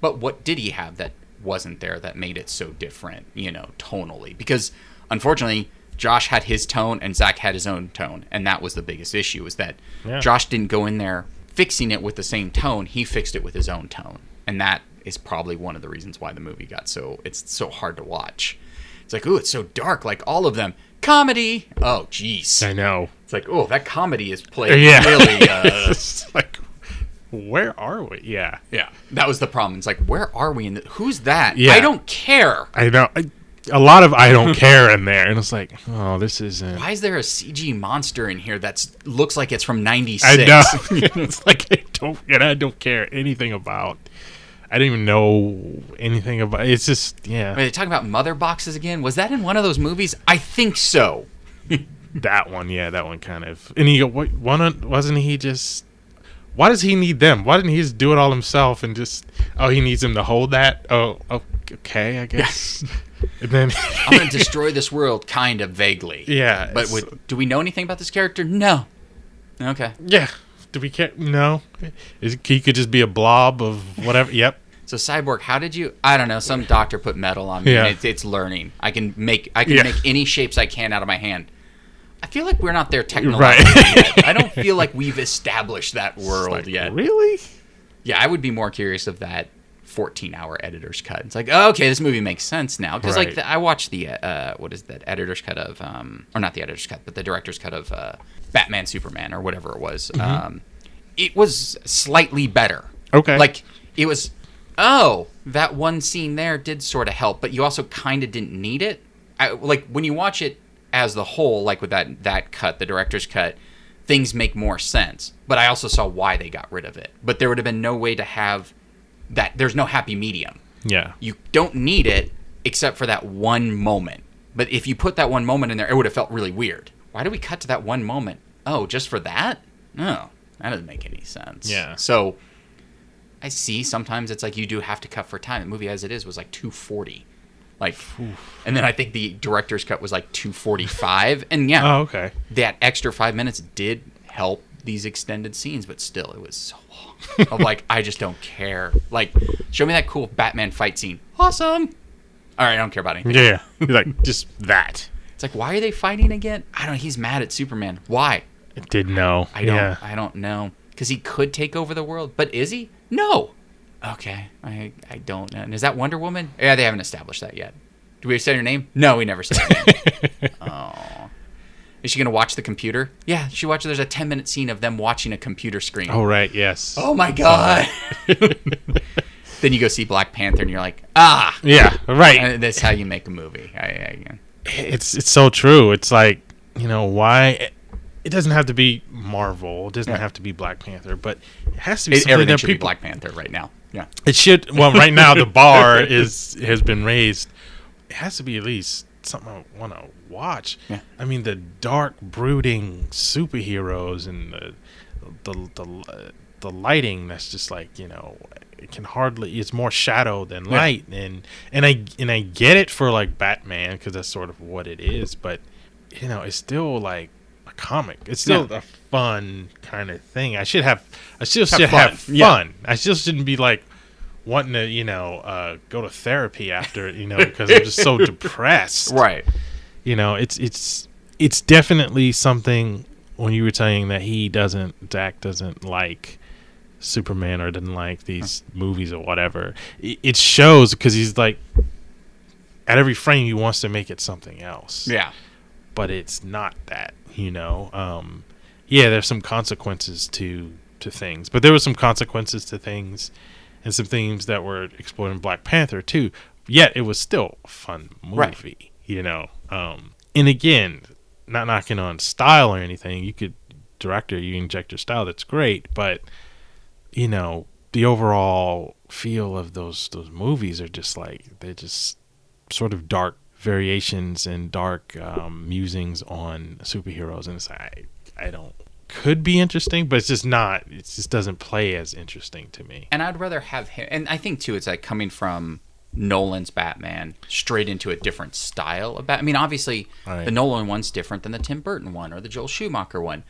Speaker 1: But what did he have that wasn't there that made it so different, you know, tonally? Because unfortunately, Josh had his tone and Zach had his own tone, and that was the biggest issue is that
Speaker 2: Yeah.
Speaker 1: Josh didn't go in there fixing it with the same tone. He fixed it with his own tone. And that is probably one of the reasons why the movie got so it's so hard to watch. It's like, ooh, it's so dark, like all of them. Comedy. Oh, jeez.
Speaker 2: I know.
Speaker 1: It's like, oh, that comedy is played
Speaker 2: Yeah.
Speaker 1: really uh,
Speaker 2: like, where are we? Yeah.
Speaker 1: Yeah, that was the problem. It's like, where are we in the, Who's that?
Speaker 2: Yeah.
Speaker 1: I don't care.
Speaker 2: I know. I, a lot of I don't care in there, and it's like, oh, this isn't.
Speaker 1: Why is there a CG monster in here that looks like it's from '96?
Speaker 2: I know. it's like I don't, and I don't care anything about. I don't even know anything about. It's just, yeah,
Speaker 1: Are they talking about mother boxes again? Was that in one of those movies? I think so.
Speaker 2: that one. Yeah, that one kind of. And he go, what? One wasn't he just? Why does he need them? Why didn't he just do it all himself and just? Oh, he needs him to hold that. Oh, oh, okay, I guess. And then
Speaker 1: I'm gonna destroy this world, kind of vaguely.
Speaker 2: Yeah,
Speaker 1: but with, do we know anything about this character? No. Okay.
Speaker 2: Yeah. Do we care? No. Is, he could just be a blob of whatever. Yep.
Speaker 1: So cyborg, how did you? I don't know. Some doctor put metal on me.
Speaker 2: Yeah.
Speaker 1: And it's, it's learning. I can make I can
Speaker 2: Yeah.
Speaker 1: make any shapes I can out of my hand. I feel like we're not there
Speaker 2: Right.
Speaker 1: technologically yet. I don't feel like we've established that world
Speaker 2: Like,
Speaker 1: yet.
Speaker 2: Really?
Speaker 1: Yeah, I would be more curious of that 14-hour editor's cut. It's like, oh, okay, this movie makes sense now because like the, I watched the uh, what is that editor's cut of um or not the editor's cut, but the director's cut of uh, Batman Superman or whatever it was. Um, it was slightly better.
Speaker 2: Okay.
Speaker 1: Like it was. Oh, that one scene there did sort of help, but you also kind of didn't need it. I, like when you watch it as the whole, like with that that cut, the director's cut, things make more sense. But I also saw why they got rid of it. But there would have been no way to have that. There's no happy medium.
Speaker 2: Yeah.
Speaker 1: You don't need it except for that one moment. But if you put that one moment in there, it would have felt really weird. Why did we cut to that one moment? Oh, just for that? No, that doesn't make any sense.
Speaker 2: Yeah.
Speaker 1: So I see sometimes it's like you do have to cut for time. The movie as it is was like 240. Like and then I think the director's cut was like 245 and yeah,
Speaker 2: Oh, okay.
Speaker 1: that extra 5 minutes did help these extended scenes, but still it was so. of like I just don't care. Like show me that cool Batman fight scene. Awesome. All right, I don't care about anything.
Speaker 2: Yeah. like just that.
Speaker 1: It's like why are they fighting again? I don't know. He's mad at Superman. Why?
Speaker 2: I did know.
Speaker 1: I don't.
Speaker 2: Yeah.
Speaker 1: I don't know. Because he could take over the world, but is he? No. Okay. I I don't know. And is that Wonder Woman? Yeah, they haven't established that yet. Do we say her name? No, we never said oh. Is she gonna watch the computer? Yeah, she watched. There's a 10 minute scene of them watching a computer screen.
Speaker 2: oh right. Yes.
Speaker 1: Oh my god. then you go see Black Panther, and you're like, ah,
Speaker 2: Yeah. Right.
Speaker 1: and that's how you make a movie. I, I,
Speaker 2: it's it's so true. It's like you know why. It doesn't have to be Marvel. It doesn't
Speaker 1: Yeah.
Speaker 2: have to be Black Panther, but it has to be
Speaker 1: it, everything should be. Black Panther right now. Yeah.
Speaker 2: It should. Well, right now the bar is has been raised. It has to be at least something I want to watch.
Speaker 1: Yeah.
Speaker 2: I mean, the dark, brooding superheroes and the the the the lighting that's just like you know it can hardly it's more shadow than light and and I and I get it for like Batman because that's sort of what it is but you know it's still like a comic it's still
Speaker 1: Yeah.
Speaker 2: a fun kind of thing I should have I still
Speaker 1: Have
Speaker 2: should
Speaker 1: fun.
Speaker 2: have
Speaker 1: Yeah.
Speaker 2: fun I still shouldn't be like wanting to you know uh go to therapy after you know because I'm just so depressed.
Speaker 1: Right.
Speaker 2: you know it's it's it's definitely something when you were saying that he doesn't Zach doesn't like Superman or didn't like these movies or whatever. It, it shows because he's like at every frame he wants to make it something else.
Speaker 1: Yeah.
Speaker 2: but it's not that you know um yeah there's some consequences to to things. But there were some consequences to things and some themes that were explored in black panther too yet it was still a fun movie
Speaker 1: Right.
Speaker 2: you know um and again not knocking on style or anything you could director you inject your style that's great but you know the overall feel of those those movies are just like they're just sort of dark variations and dark um, musings on superheroes, and it's I I don't could be interesting, but it's just not. It just doesn't play as interesting to me.
Speaker 1: And I'd rather have him. And I think too, it's like coming from Nolan's Batman straight into a different style of Bat. I mean, obviously,
Speaker 2: Right.
Speaker 1: the Nolan one's different than the Tim Burton one or the Joel Schumacher one.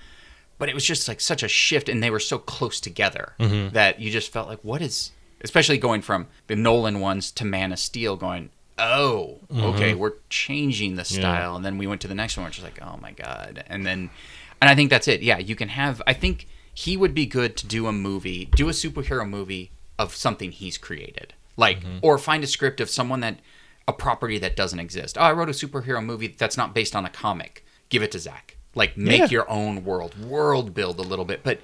Speaker 1: But it was just like such a shift, and they were so close together
Speaker 2: Mm-hmm.
Speaker 1: that you just felt like, what is? Especially going from the Nolan ones to Man of Steel, going, oh, okay, we're changing the style, and then we went to the next one, which is like, oh my god, and then, and I think that's it. Yeah, you can have. I think he would be good to do a movie, do a superhero movie of something he's created, like, mm-hmm. or find a script of someone that a property that doesn't exist. Oh, I wrote a superhero movie that's not based on a comic. Give it to Zach. Like, make
Speaker 2: Yeah.
Speaker 1: your own world, world build a little bit, but.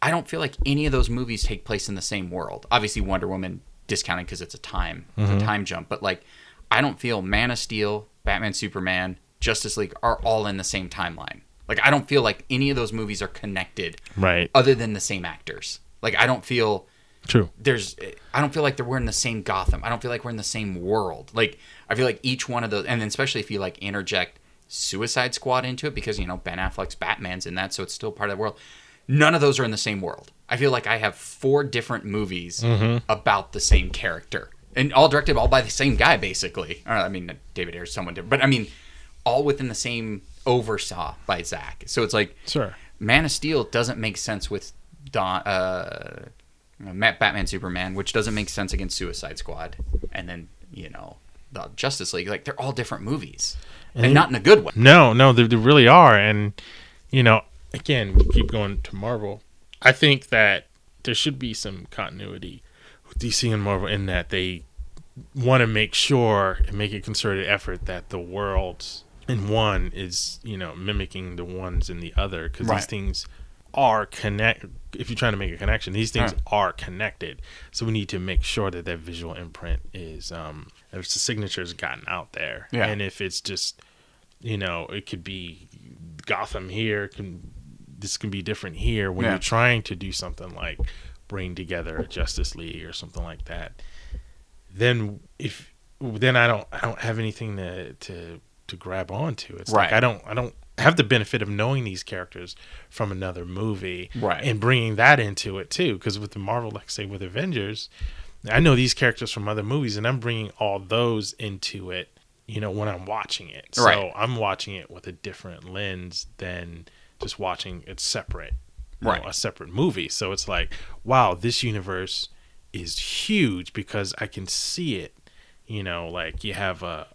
Speaker 1: I don't feel like any of those movies take place in the same world. Obviously, Wonder Woman discounted because it's a time, it's a mm-hmm. time jump. But like, I don't feel Man of Steel, Batman, Superman, Justice League are all in the same timeline. Like, I don't feel like any of those movies are connected,
Speaker 2: Right.
Speaker 1: other than the same actors. Like, I don't feel
Speaker 2: True.
Speaker 1: there's I don't feel like they're we're in the same Gotham. I don't feel like we're in the same world. Like I feel like each one of those and then especially if you like interject Suicide Squad into it because you know Ben Affleck's Batman's in that so it's still part of the world. None of those are in the same world. I feel like I have four different movies mm-hmm. about the same character. And all directed all by the same guy basically. I mean David Ayer's someone different, but I mean all within the same oversaw by Zach. So it's like
Speaker 2: Sure.
Speaker 1: Man of Steel doesn't make sense with Don, uh, Batman Superman, which doesn't make sense against Suicide Squad, and then you know the Justice League. Like they're all different movies, and,
Speaker 2: And-
Speaker 1: not in a good way.
Speaker 2: No, no, they, they really are. And, you know, again, we keep going to Marvel. I think that there should be some continuity with DC and Marvel in that they want to make sure and make a concerted effort that the worlds in one is, you know, mimicking the ones in the other because
Speaker 1: Right.
Speaker 2: these things are connect. If you're trying to make a connection, these things
Speaker 1: Right.
Speaker 2: are connected. So we need to make sure that that visual imprint is, um, if the signature's gotten out there,
Speaker 1: Yeah.
Speaker 2: and if it's just you know, it could be Gotham here, can this can be different here when
Speaker 1: Yeah.
Speaker 2: you're trying to do something like bring together a Justice League or something like that. Then if then I don't I don't have anything to to to grab onto. It's like
Speaker 1: Right.
Speaker 2: I don't I don't have the benefit of knowing these characters from another movie
Speaker 1: Right.
Speaker 2: and bringing that into it too because with the Marvel like say with Avengers I know these characters from other movies and I'm bringing all those into it you know when I'm watching it so
Speaker 1: Right.
Speaker 2: I'm watching it with a different lens than just watching it separate you know,
Speaker 1: Right.
Speaker 2: a separate movie so it's like wow this universe is huge because I can see it you know like you have a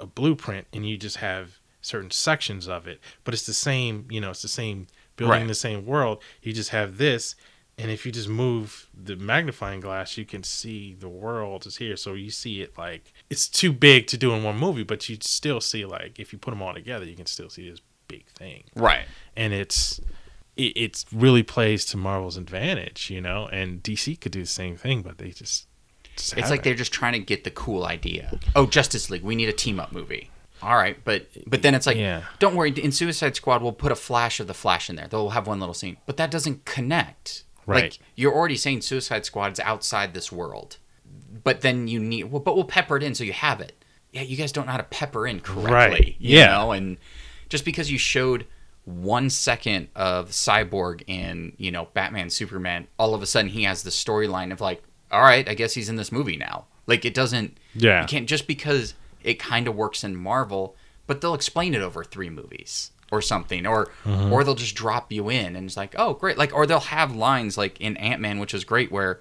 Speaker 2: a blueprint and you just have certain sections of it but it's the same you know it's the same building
Speaker 1: Right.
Speaker 2: the same world you just have this and if you just move the magnifying glass you can see the world is here so you see it like it's too big to do in one movie but you still see like if you put them all together you can still see this big thing
Speaker 1: Right.
Speaker 2: and it's it it's really plays to Marvel's advantage, you know. And DC could do the same thing, but they just,
Speaker 1: It's like they're just trying to get the cool idea. Oh, Justice League, we need a team up movie. All right, but but then it's like,
Speaker 2: Yeah.
Speaker 1: don't worry. In Suicide Squad, we'll put a flash of the Flash in there. They'll have one little scene, but that doesn't connect.
Speaker 2: Right.
Speaker 1: Like you're already saying Suicide Squad is outside this world, but then you need. Well, but we'll pepper it in so you have it. Yeah, you guys don't know how to pepper in correctly.
Speaker 2: Right.
Speaker 1: You
Speaker 2: Yeah.
Speaker 1: know, and just because you showed one second of Cyborg in, you know, Batman, Superman, all of a sudden he has the storyline of like, all right, I guess he's in this movie now. Like it doesn't,
Speaker 2: Yeah.
Speaker 1: you can't just because it kind of works in Marvel, but they'll explain it over three movies or something, or or they'll just drop you in and it's like, oh great, like or they'll have lines like in Ant Man, which is great, where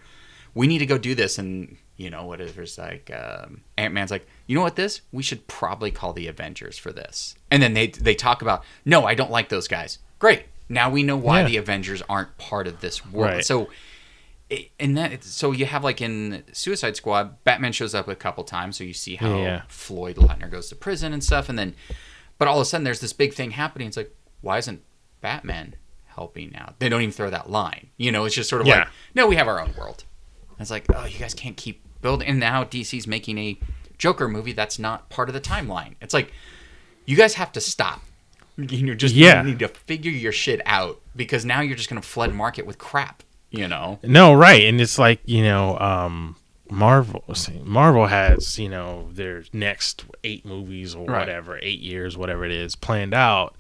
Speaker 1: we need to go do this, and you know whatever's like um, Ant Man's like, you know what this? We should probably call the Avengers for this, and then they they talk about, no, I don't like those guys. Great, now we know why
Speaker 2: Yeah.
Speaker 1: the Avengers aren't part of this world.
Speaker 2: Right.
Speaker 1: So it- and that so you have like in Suicide Squad, Batman shows up a couple times, so you see how
Speaker 2: Yeah.
Speaker 1: Floyd Lautner goes to prison and stuff, and then, but all of a sudden there's this big thing happening. It's like, why isn't Batman helping out? They don't even throw that line. You know, it's just sort of
Speaker 2: Yeah.
Speaker 1: like, no, we have our own world. And it's like, oh, you guys can't keep building. And now DC's making a Joker movie that's not part of the timeline. It's like, you guys have to stop. You're just
Speaker 2: Yeah.
Speaker 1: you need to figure your shit out because now you're just going to flood market with crap. You know.
Speaker 2: No, right, and it's like you know, um, Marvel. Marvel has you know their next eight movies or
Speaker 1: Right.
Speaker 2: whatever, eight years, whatever it is, planned out,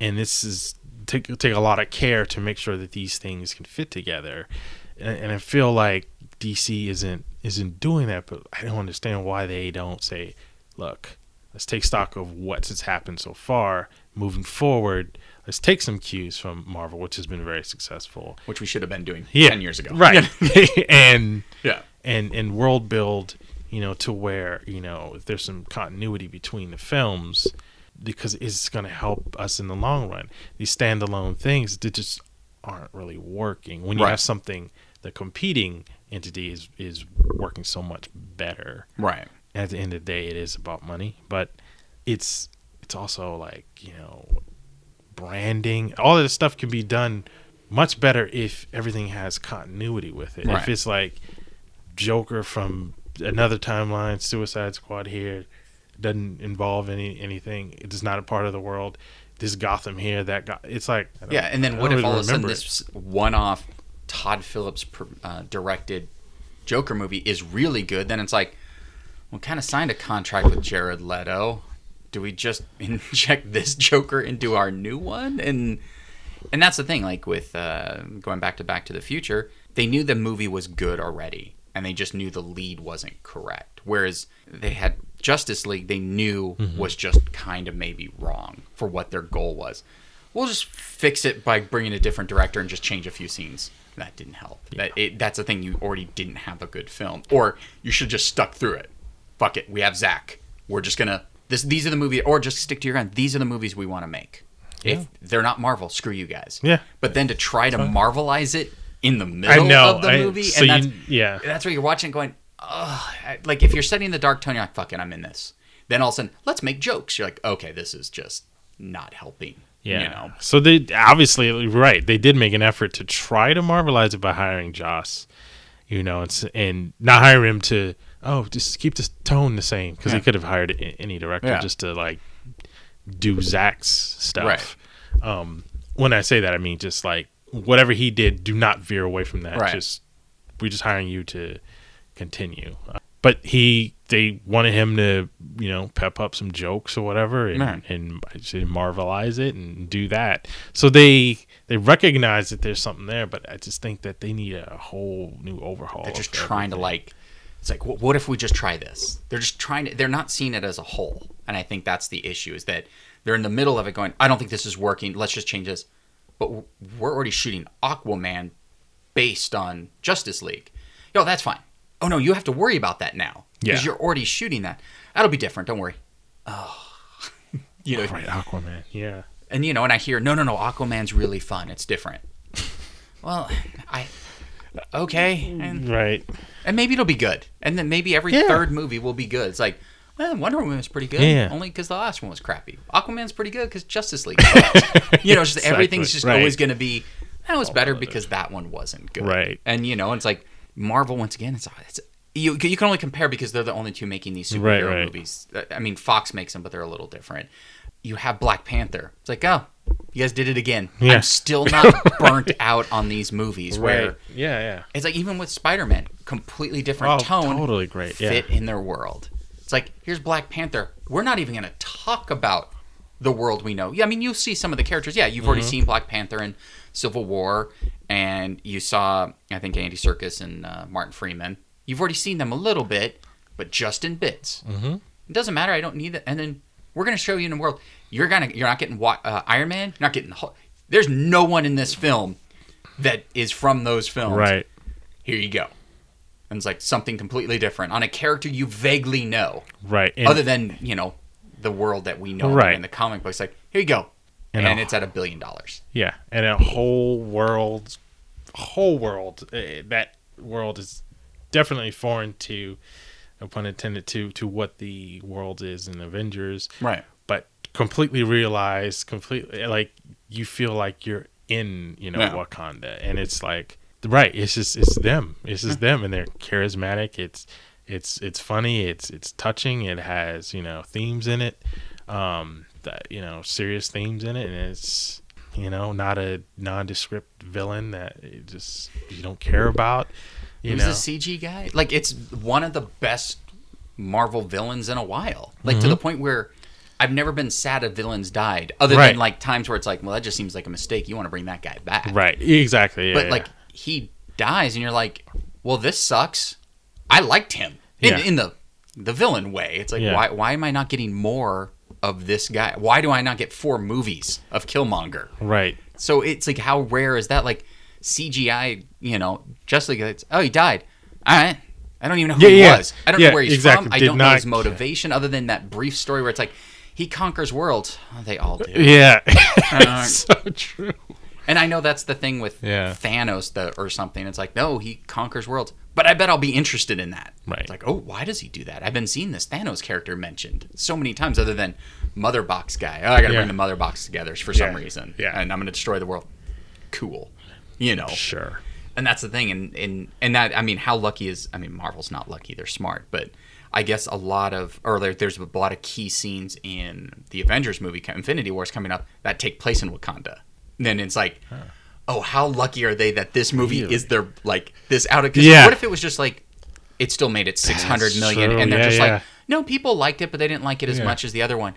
Speaker 2: and this is take take a lot of care to make sure that these things can fit together, and, and I feel like DC isn't isn't doing that, but I don't understand why they don't say, look, let's take stock of what's happened so far, moving forward. Let's take some cues from Marvel, which has been very successful
Speaker 1: which we should have been doing
Speaker 2: yeah,
Speaker 1: 10 years ago.
Speaker 2: right? and
Speaker 1: Yeah.
Speaker 2: and and world build, you know, to where you know if there's some continuity between the films, because it's going to help us in the long run. These standalone things that just aren't really working when you
Speaker 1: Right.
Speaker 2: have something the competing entity is is working so much better.
Speaker 1: Right.
Speaker 2: At the end of the day, it is about money, but it's it's also like you know branding. All of this stuff can be done much better if everything has continuity with it.
Speaker 1: Right.
Speaker 2: If it's like Joker from another timeline, Suicide Squad here doesn't involve any anything. It is not a part of the world. This Gotham here, that got it's like
Speaker 1: Yeah, and then what if
Speaker 2: really
Speaker 1: all of a sudden
Speaker 2: it.
Speaker 1: this one-off Todd Phillips uh, directed Joker movie is really good? Then it's like, we kind of signed a contract with Jared Leto. Do we just inject this Joker into our new one? And and that's the thing. Like with uh, going back to Back to the Future, they knew the movie was good already, and they just knew the lead wasn't correct. Whereas they had Justice League, they knew was just kind of maybe wrong for what their goal was. We'll just fix it by bringing a different director and just change a few scenes. That didn't help. That it, that's the thing. You already didn't have a good film, or you should just stuck through it. Fuck it. We have Zach. We're just gonna this. These are the movies, or just stick to your gun. These are the movies we want to make. If they're not Marvel, screw you guys.
Speaker 2: Yeah.
Speaker 1: But then to try to Marvelize it in the middle
Speaker 2: I know.
Speaker 1: of the
Speaker 2: I-
Speaker 1: movie,
Speaker 2: so
Speaker 1: and that's,
Speaker 2: you, yeah,
Speaker 1: that's what you're watching, going, Ugh. like if you're setting the dark tone, you're like, fucking, I'm in this. Then all of a sudden, let's make jokes. You're like, okay, this is just not helping.
Speaker 2: Yeah.
Speaker 1: You know.
Speaker 2: So they obviously right. They did make an effort to try to marvelize it by hiring Joss, you know, and, and not hire him to oh just keep the tone the same because
Speaker 1: Yeah.
Speaker 2: they could have hired any director
Speaker 1: Yeah.
Speaker 2: just to like do Zach's stuff. Um, when I say that, I mean just like whatever he did, do not veer away from that.
Speaker 1: Right.
Speaker 2: Just we're just hiring you to continue. But he, they wanted him to, you know, pep up some jokes or whatever, and,
Speaker 1: Right.
Speaker 2: and marvelize it and do that. So they they recognize that there's something there, but I just think that they need a whole new overhaul.
Speaker 1: They're just trying to like. It's like, wh- what if we just try this? They're just trying to. They're not seeing it as a whole, and I think that's the issue. Is that they're in the middle of it, going, I don't think this is working. Let's just change this. But we're already shooting Aquaman based on Justice League. Yo, that's fine. Oh no, you have to worry about that now because
Speaker 2: Yeah.
Speaker 1: you're already shooting that. That'll be different. Don't worry. Oh, you know,
Speaker 2: right Aquaman. Yeah,
Speaker 1: and you know, and I hear, no, no, no, Aquaman's really fun. It's different. well, I okay, and
Speaker 2: right.
Speaker 1: and maybe it'll be good, and then maybe every
Speaker 2: Yeah.
Speaker 1: third movie will be good. It's like, well, Wonder Woman was pretty good,
Speaker 2: Yeah.
Speaker 1: only because the last one was crappy. Aquaman's pretty good because Justice League. you know, just everything's just
Speaker 2: Exactly,
Speaker 1: always going to be that was
Speaker 2: All
Speaker 1: better
Speaker 2: others.
Speaker 1: because that one wasn't good,
Speaker 2: Right.
Speaker 1: And you know, it's like Marvel once again. It's, it's you you can only compare because they're the only two making these superhero
Speaker 2: Right, right.
Speaker 1: movies. Uh, I mean, Fox makes them, but they're a little different. You have Black Panther. It's like, oh, you guys did it again.
Speaker 2: Yeah.
Speaker 1: I'm still not burnt out on these movies where
Speaker 2: Right. Yeah, yeah.
Speaker 1: it's like even with Spider-Man, completely different
Speaker 2: Oh,
Speaker 1: tone,
Speaker 2: totally great. Yeah.
Speaker 1: fit in their world. It's like here's Black Panther. We're not even going to talk about the world we know. Yeah, I mean, you'll see some of the characters. Yeah, you've already
Speaker 2: Mm-hmm.
Speaker 1: seen Black Panther and Civil War, and you saw, I think, Andy Serkis and uh, Martin Freeman. You've already seen them a little bit, but just in bits. Mm-hmm. It doesn't matter. I don't need that. And then we're gonna show you in the world. You're gonna. You're not getting uh, Iron Man. You're not getting. Hulk. There's no one in this film that is from those films.
Speaker 2: Right.
Speaker 1: Here you go. And it's like something completely different on a character you vaguely know
Speaker 2: Right. And,
Speaker 1: other than you know the world that we know
Speaker 2: Right.
Speaker 1: in the comic books. Like here you go,
Speaker 2: And
Speaker 1: and,
Speaker 2: a-
Speaker 1: it's at a billion dollars.
Speaker 2: yeah, and a whole world, whole world. Uh, that world is definitely foreign to, no pun intended, to to what the world is in Avengers.
Speaker 1: Right.
Speaker 2: But completely realized, completely like you feel like you're in, you know,
Speaker 1: Yeah.
Speaker 2: Wakanda, and it's like right. It's just it's them. It's just them, and they're charismatic. It's it's it's funny. It's it's touching. It has you know themes in it, um, that you know serious themes in it, and it's you know not a nondescript villain that it just you don't care about. You
Speaker 1: Who's
Speaker 2: know,
Speaker 1: the CG guy? Like it's one of the best Marvel villains in a while. Like
Speaker 2: Mm-hmm.
Speaker 1: to the point where I've never been sad a villain's died, other
Speaker 2: Right.
Speaker 1: than like times where it's like, well, that just seems like a mistake. You want to bring that guy back,
Speaker 2: right? Exactly. Yeah,
Speaker 1: But
Speaker 2: yeah.
Speaker 1: like he dies, and you're like, well, this sucks. I liked him in,
Speaker 2: Yeah.
Speaker 1: in the the villain way. It's like, why why am I not getting more of this guy? Why do I not get four movies of Killmonger?
Speaker 2: right.
Speaker 1: So it's like, how rare is that? Like CGI, you know, just like it's, oh, he died. All right. I don't even know who
Speaker 2: Yeah,
Speaker 1: he
Speaker 2: yeah.
Speaker 1: was. I don't
Speaker 2: Yeah,
Speaker 1: know where he's
Speaker 2: exactly.
Speaker 1: from. I
Speaker 2: Did
Speaker 1: don't know his
Speaker 2: not-
Speaker 1: motivation other than that brief story where it's like he conquers worlds. Oh, they all do.
Speaker 2: Yeah,
Speaker 1: Uh,
Speaker 2: it's so true.
Speaker 1: And I know that's the thing with
Speaker 2: Yeah.
Speaker 1: Thanos the, or something. It's like, no, he conquers worlds. But I bet I'll be interested in that.
Speaker 2: Right.
Speaker 1: It's like, oh, why does he do that? I've been seeing this Thanos character mentioned so many times other than Mother Box guy. Oh, I got to
Speaker 2: Yeah.
Speaker 1: bring the Mother Box together for some
Speaker 2: Yeah.
Speaker 1: reason.
Speaker 2: Yeah.
Speaker 1: And I'm going to destroy the world. Cool. You know.
Speaker 2: Sure.
Speaker 1: And that's the thing. And, and, and that, I mean, how lucky is, I mean, Marvel's not lucky. They're smart. But I guess a lot of, or there, there's a lot of key scenes in the Avengers movie, Infinity Wars coming up, that take place in Wakanda. And then it's like, oh, how lucky are they that this movie
Speaker 2: Really?
Speaker 1: is their like this out of? Cause
Speaker 2: Yeah.
Speaker 1: What if it was just like it still made it six hundred million,
Speaker 2: true.
Speaker 1: and they're
Speaker 2: Yeah,
Speaker 1: just
Speaker 2: yeah.
Speaker 1: like, no, people liked it, but they didn't like it as
Speaker 2: Yeah.
Speaker 1: much as the other one.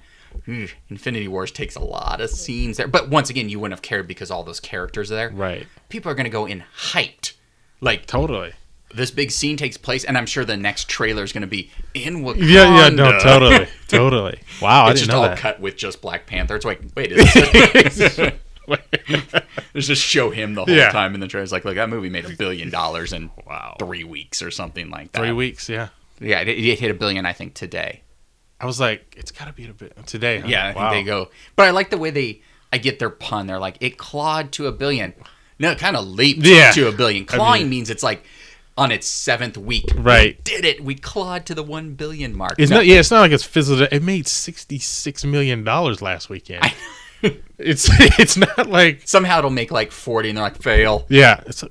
Speaker 1: Ugh, Infinity Wars takes a lot of scenes there, but once again, you wouldn't have cared because all those characters are there.
Speaker 2: Right.
Speaker 1: People are gonna go in hyped, like
Speaker 2: Totally.
Speaker 1: this big scene takes place, and I'm sure the next trailer is gonna be in Wakanda.
Speaker 2: Yeah, yeah, no, totally, totally. Wow, I
Speaker 1: It's
Speaker 2: didn't
Speaker 1: just
Speaker 2: know
Speaker 1: all
Speaker 2: that.
Speaker 1: cut with just Black Panther. It's like, wait, is this just show him the whole
Speaker 2: Yeah.
Speaker 1: time in the trailer. It's like, look, that movie made a billion dollars in
Speaker 2: Wow.
Speaker 1: three weeks or something like that.
Speaker 2: Three weeks, yeah.
Speaker 1: Yeah, it, it hit a billion, I think, today.
Speaker 2: I was like, it's got to be a bit today. Huh?
Speaker 1: Yeah, I
Speaker 2: wow.
Speaker 1: think they go. But I like the way they. I get their pun. They're like, it clawed to a billion. No, it kind of leaped
Speaker 2: Yeah.
Speaker 1: to a billion.
Speaker 2: I
Speaker 1: Clawing
Speaker 2: mean-
Speaker 1: means it's like on its seventh week.
Speaker 2: Right.
Speaker 1: We did it. We clawed to the one billion mark.
Speaker 2: It's
Speaker 1: No,
Speaker 2: not. Yeah, it's not like it's fizzled. It made sixty six million dollars last weekend.
Speaker 1: I-
Speaker 2: it's it's not like
Speaker 1: Somehow it'll make like forty, and they're like, fail.
Speaker 2: yeah. It's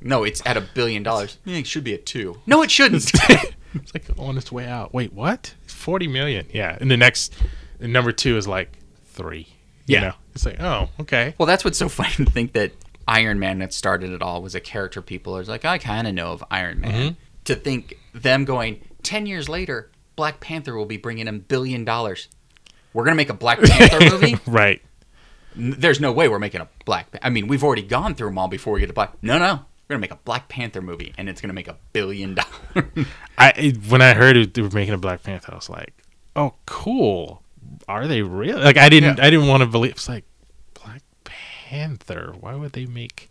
Speaker 1: No, it's at a billion dollars. Yeah, it should be at two. No, it shouldn't.
Speaker 2: it's like on its way out. Wait, what? Forty million? Yeah. And the next and number two is like three. You
Speaker 1: Yeah.
Speaker 2: know? It's like oh okay.
Speaker 1: Well, that's what's so funny to think that Iron Man that started it all was a character people are like, I kind of know of Iron Man.
Speaker 2: Mm-hmm.
Speaker 1: To think them going, 10 years later, Black Panther will be bringing in billion dollars. We're going to make a Black Panther movie?
Speaker 2: Right.
Speaker 1: There's no way we're making a Black I mean, we've already gone through them all before we get to Black. No, no. We're going to make a Black Panther movie and it's going to make a billion dollars.
Speaker 2: I when I heard it, they were making a Black Panther, I was like, "Oh, cool. Are they real?" Like I didn't,
Speaker 1: Yeah.
Speaker 2: I didn't want to believe. It's like Black Panther. Why would they make?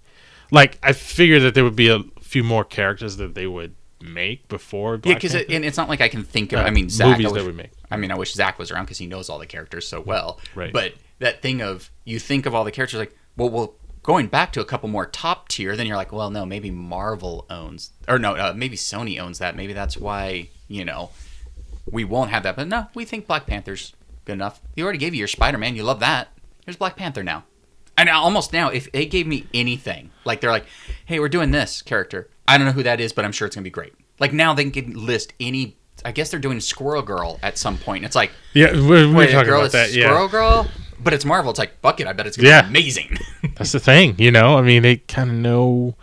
Speaker 2: Like I figured that there would be a few more characters that they would make before.
Speaker 1: yeah, because it, and it's not like I can think of,
Speaker 2: Uh,
Speaker 1: I mean, Zach,
Speaker 2: movies
Speaker 1: I
Speaker 2: that
Speaker 1: wish-
Speaker 2: we make.
Speaker 1: I mean, I wish Zach was around because he knows all the characters so well.
Speaker 2: Right.
Speaker 1: But that thing of you think of all the characters like, well, well, going back to a couple more top tier, then you're like, well, no, maybe Marvel owns, or no, uh, maybe Sony owns that. Maybe that's why you know we won't have that. But no, we think Black Panther's good enough. You already gave you your Spider Man. You love that. Here's Black Panther now. And almost now, if they gave me anything, like they're like, hey, we're doing this character. I don't know who that is, but I'm sure it's gonna be great. Like now they can list any. I guess they're doing Squirrel Girl at some point. It's like,
Speaker 2: yeah, we're, we're
Speaker 1: wait,
Speaker 2: talking
Speaker 1: girl
Speaker 2: about that.
Speaker 1: Squirrel
Speaker 2: Yeah,
Speaker 1: Girl, but it's Marvel. It's like, fuck it, I bet it's gonna
Speaker 2: Yeah.
Speaker 1: be amazing.
Speaker 2: that's the thing. You know, I mean, they kind of know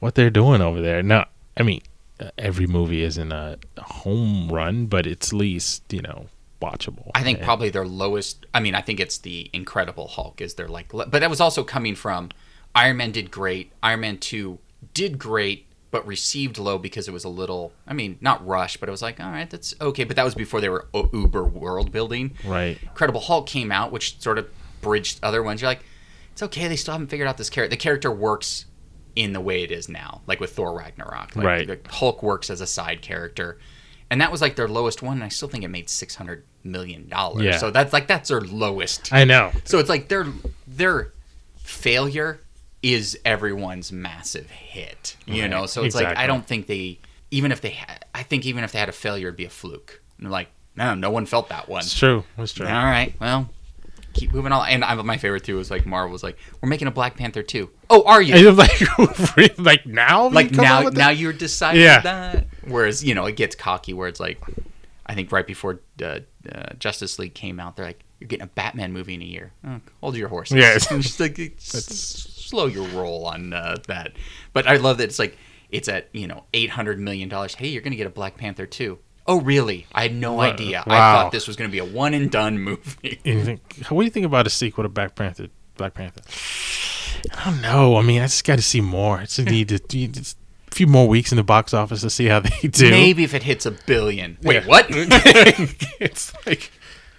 Speaker 2: what they're doing over there. Now, I mean, uh, every movie isn't a home run, but it's least you know watchable.
Speaker 1: I think
Speaker 2: And-
Speaker 1: probably their lowest. I mean, I think it's the Incredible Hulk is their like, but that was also coming from Iron Man did great. Iron Man two did great, but received low because it was a little. I mean, not rushed, but it was like, all right, that's okay. But that was before they were uber world building.
Speaker 2: right.
Speaker 1: Incredible Hulk came out, which sort of bridged other ones. You're like, it's okay. They still haven't figured out this character. The character works in the way it is now, like with Thor Ragnarok. Like,
Speaker 2: Right.
Speaker 1: the Hulk works as a side character, and that was like their lowest one. And I still think it made six hundred million dollars.
Speaker 2: Yeah.
Speaker 1: So that's like that's their lowest.
Speaker 2: I know.
Speaker 1: So it's like their their failure is everyone's massive hit. You
Speaker 2: Right.
Speaker 1: know. So it's like I don't think they even if they had I think even if they had a failure, it'd be a fluke. And like, no, no one felt that one.
Speaker 2: It's true. It's true.
Speaker 1: All right, well, keep moving on. And I, my favorite too was like Marvel was like, we're making a Black Panther too. Oh, are you?
Speaker 2: Like, like now,
Speaker 1: like now? Now you're deciding
Speaker 2: Yeah.
Speaker 1: that. Whereas you know it gets cocky where it's like, I think right before uh, uh, Justice League came out, they're like, you're getting a Batman movie in a year. Oh, hold your horses.
Speaker 2: Yeah.
Speaker 1: Just like s- slow your roll on uh, that. But I love that it's like it's at you know eight hundred million dollars. Hey, you're gonna get a Black Panther too. Oh really? I had no
Speaker 2: Wow.
Speaker 1: idea. I thought this was gonna be a one and done movie.
Speaker 2: Think, what do you think about a sequel to Black Panther? Black Panther. I don't know. I mean, I just got to see more. It's a need to you just a few more weeks in the box office to see how they do.
Speaker 1: Maybe if it hits a billion. Wait,
Speaker 2: Yeah.
Speaker 1: what?
Speaker 2: it's like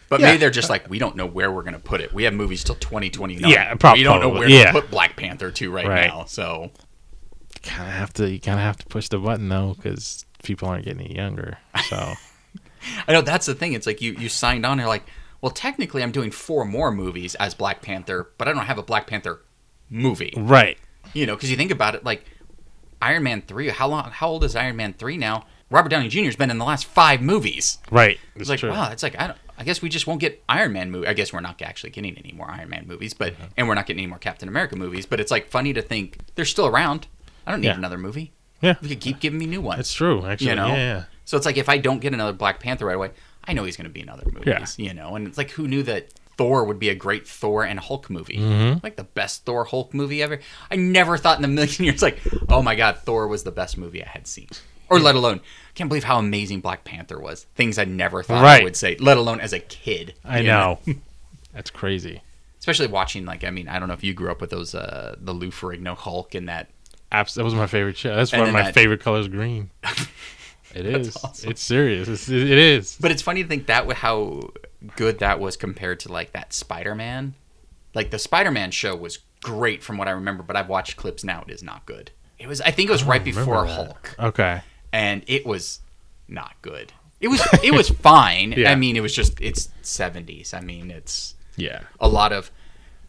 Speaker 1: But
Speaker 2: Yeah.
Speaker 1: maybe they're just like, we don't know where we're going to put it. We have movies till 2029.
Speaker 2: Yeah, probably.
Speaker 1: We don't know where
Speaker 2: yeah.
Speaker 1: to put Black Panther 2 right,
Speaker 2: Right.
Speaker 1: now. So,
Speaker 2: kind of have to. You kind of have to push the button though, because people aren't getting any younger. So
Speaker 1: I know that's the thing. It's like you, you signed on. You're like, well, technically, I'm doing four more movies as Black Panther, but I don't have a Black Panther movie.
Speaker 2: right.
Speaker 1: You know, because you think about it, like Iron Man 3, how long? How old is Iron Man 3 now? Robert Downey Jr. has been in the last five movies.
Speaker 2: Right.
Speaker 1: It's like, wow, it's like I, don't, I guess we just won't get Iron Man movie. I guess we're not actually getting any more Iron Man movies, but and we're not getting any more Captain America movies. But it's like funny to think they're still around. I don't need
Speaker 2: Yeah.
Speaker 1: another movie.
Speaker 2: Yeah.
Speaker 1: You could keep giving me new ones.
Speaker 2: It's true. Actually,
Speaker 1: You know?
Speaker 2: yeah, yeah.
Speaker 1: So it's like if I don't get another Black Panther right away, I know he's going to be in other movies. You know, and it's like who knew that Thor would be a great Thor and Hulk movie,
Speaker 2: Mm-hmm.
Speaker 1: like the best Thor Hulk movie ever. I never thought in a million years like, oh my god, Thor was the best movie I had seen, or let alone, I can't believe how amazing Black Panther was. Things I never thought I would say, let alone as a kid.
Speaker 2: I
Speaker 1: you
Speaker 2: know. That's crazy.
Speaker 1: especially watching like I mean I don't know if you grew up with those uh the Lou Ferrigno Hulk and that
Speaker 2: Abs- that was my favorite show. That's of my
Speaker 1: that-
Speaker 2: favorite colors, green. It is.
Speaker 1: awesome.
Speaker 2: It's serious. It's, it it is.
Speaker 1: But it's funny to think that how good that was compared to like that Spider Man. Like the Spider Man show was great from what I remember, but I've watched clips now. It is not good. It was. I think it was right before
Speaker 2: that.
Speaker 1: Hulk,
Speaker 2: Okay.
Speaker 1: And it was not good. It was. It was fine.
Speaker 2: Yeah.
Speaker 1: I mean, it was just. It's seventies. I mean, it's
Speaker 2: Yeah.
Speaker 1: a lot of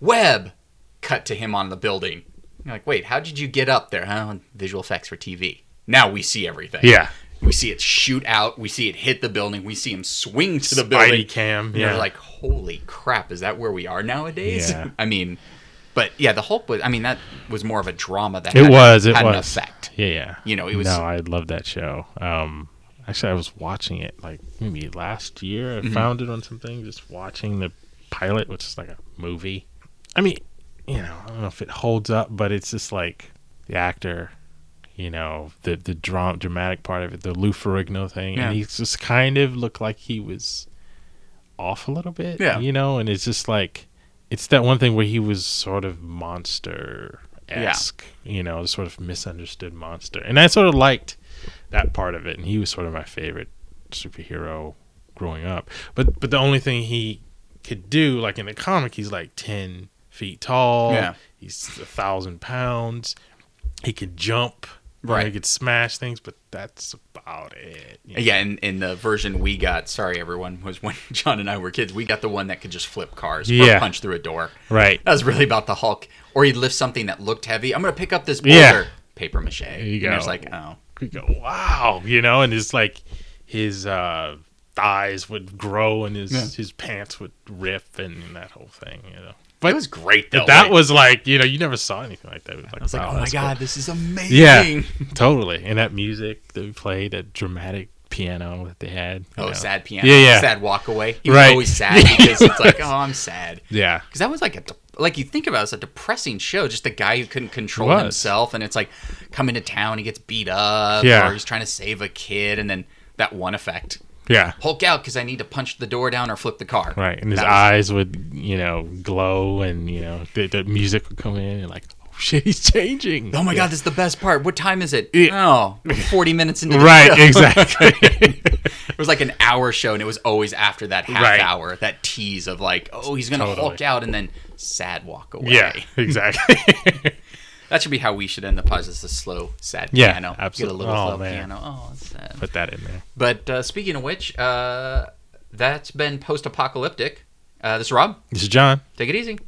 Speaker 1: web cut to him on the building. You're like, wait, how did you get up there? Huh? Visual effects for TV. Now we see everything.
Speaker 2: Yeah.
Speaker 1: We see it shoot out. We see it hit the building. We see him swing to the
Speaker 2: Spidey
Speaker 1: building.
Speaker 2: cam. Yeah.
Speaker 1: You're like, holy crap, is that where we are nowadays?
Speaker 2: Yeah.
Speaker 1: I mean, but yeah, the Hulk was, I mean, that was more of a drama that
Speaker 2: It
Speaker 1: had,
Speaker 2: was. It
Speaker 1: had an
Speaker 2: was.
Speaker 1: effect.
Speaker 2: Yeah. Yeah.
Speaker 1: You know, it was-
Speaker 2: No, I love that show. Um, actually, I was watching it like maybe last year. I
Speaker 1: Mm-hmm.
Speaker 2: found it on something. Just watching the pilot, which is like a movie. I mean, you know, I don't know if it holds up, but it's just like the actor. You know, the the dra- dramatic part of it, the Lou Ferrigno thing,
Speaker 1: Yeah.
Speaker 2: and he just kind of looked like he was off a little bit.
Speaker 1: Yeah.
Speaker 2: You know, and it's just like it's that one thing where he was sort of monster esque, you know, sort of misunderstood monster. And I sort of liked that part of it. And he was sort of my favorite superhero growing up. But but the only thing he could do, like in the comic, he's like ten feet tall.
Speaker 1: Yeah.
Speaker 2: He's a thousand pounds. He could jump. You know,
Speaker 1: Right.
Speaker 2: he could smash things, but that's about it. you know.
Speaker 1: Yeah, and, in the version we got, sorry everyone, was when John and I were kids, we got the one that could just flip cars or
Speaker 2: Yeah.
Speaker 1: punch through a door.
Speaker 2: Right.
Speaker 1: That was really about the Hulk. Or he'd lift something that looked heavy. I'm going to pick up this boulder.
Speaker 2: Yeah.
Speaker 1: Paper mache. There
Speaker 2: you
Speaker 1: And
Speaker 2: go.
Speaker 1: it's like, oh.
Speaker 2: you go, wow, you know, and it's like his uh, thighs would grow and his
Speaker 1: Yeah.
Speaker 2: his pants would rip and that whole thing, you know.
Speaker 1: But it was great, though.
Speaker 2: That
Speaker 1: Like,
Speaker 2: was like, you know, you never saw anything like that. It was like,
Speaker 1: I was like, oh my
Speaker 2: that's cool.
Speaker 1: God, this is amazing.
Speaker 2: Yeah, totally. And that music that we played, that dramatic piano that they had.
Speaker 1: Oh,
Speaker 2: know.
Speaker 1: sad piano.
Speaker 2: Yeah, yeah.
Speaker 1: Sad walk away. He was
Speaker 2: Right.
Speaker 1: always sad because it's like, oh, I'm sad.
Speaker 2: Yeah,
Speaker 1: Because that was like a, de- like you think about it, it's a depressing show. Just a guy who couldn't control himself, and it's like coming to town, he gets beat up,
Speaker 2: Yeah.
Speaker 1: or he's trying to save a kid, and then that one effect.
Speaker 2: Yeah.
Speaker 1: Hulk out because I need to punch the door down or flip the car.
Speaker 2: Right, and his
Speaker 1: That was-
Speaker 2: eyes would, you know, glow, and you know, the, the music would come in, and like, oh shit, he's changing.
Speaker 1: Oh my god, this is the best part. What time is it? Oh, 40 minutes into the
Speaker 2: Right,
Speaker 1: show.
Speaker 2: exactly.
Speaker 1: It was like an hour show, and it was always after that half
Speaker 2: Right.
Speaker 1: hour, that tease of like, oh, he's gonna
Speaker 2: Totally.
Speaker 1: Hulk out, and then sad walk away.
Speaker 2: yeah, exactly.
Speaker 1: that should be how we should end the pause. Just a slow, sad
Speaker 2: Yeah,
Speaker 1: piano.
Speaker 2: absolutely.
Speaker 1: Get a little
Speaker 2: Oh,
Speaker 1: slow
Speaker 2: man.
Speaker 1: piano. Oh, it's sad.
Speaker 2: Put that in there.
Speaker 1: But uh, speaking of which, uh, that's been post-apocalyptic. Uh, this is Rob.
Speaker 2: This is John.
Speaker 1: Take it easy.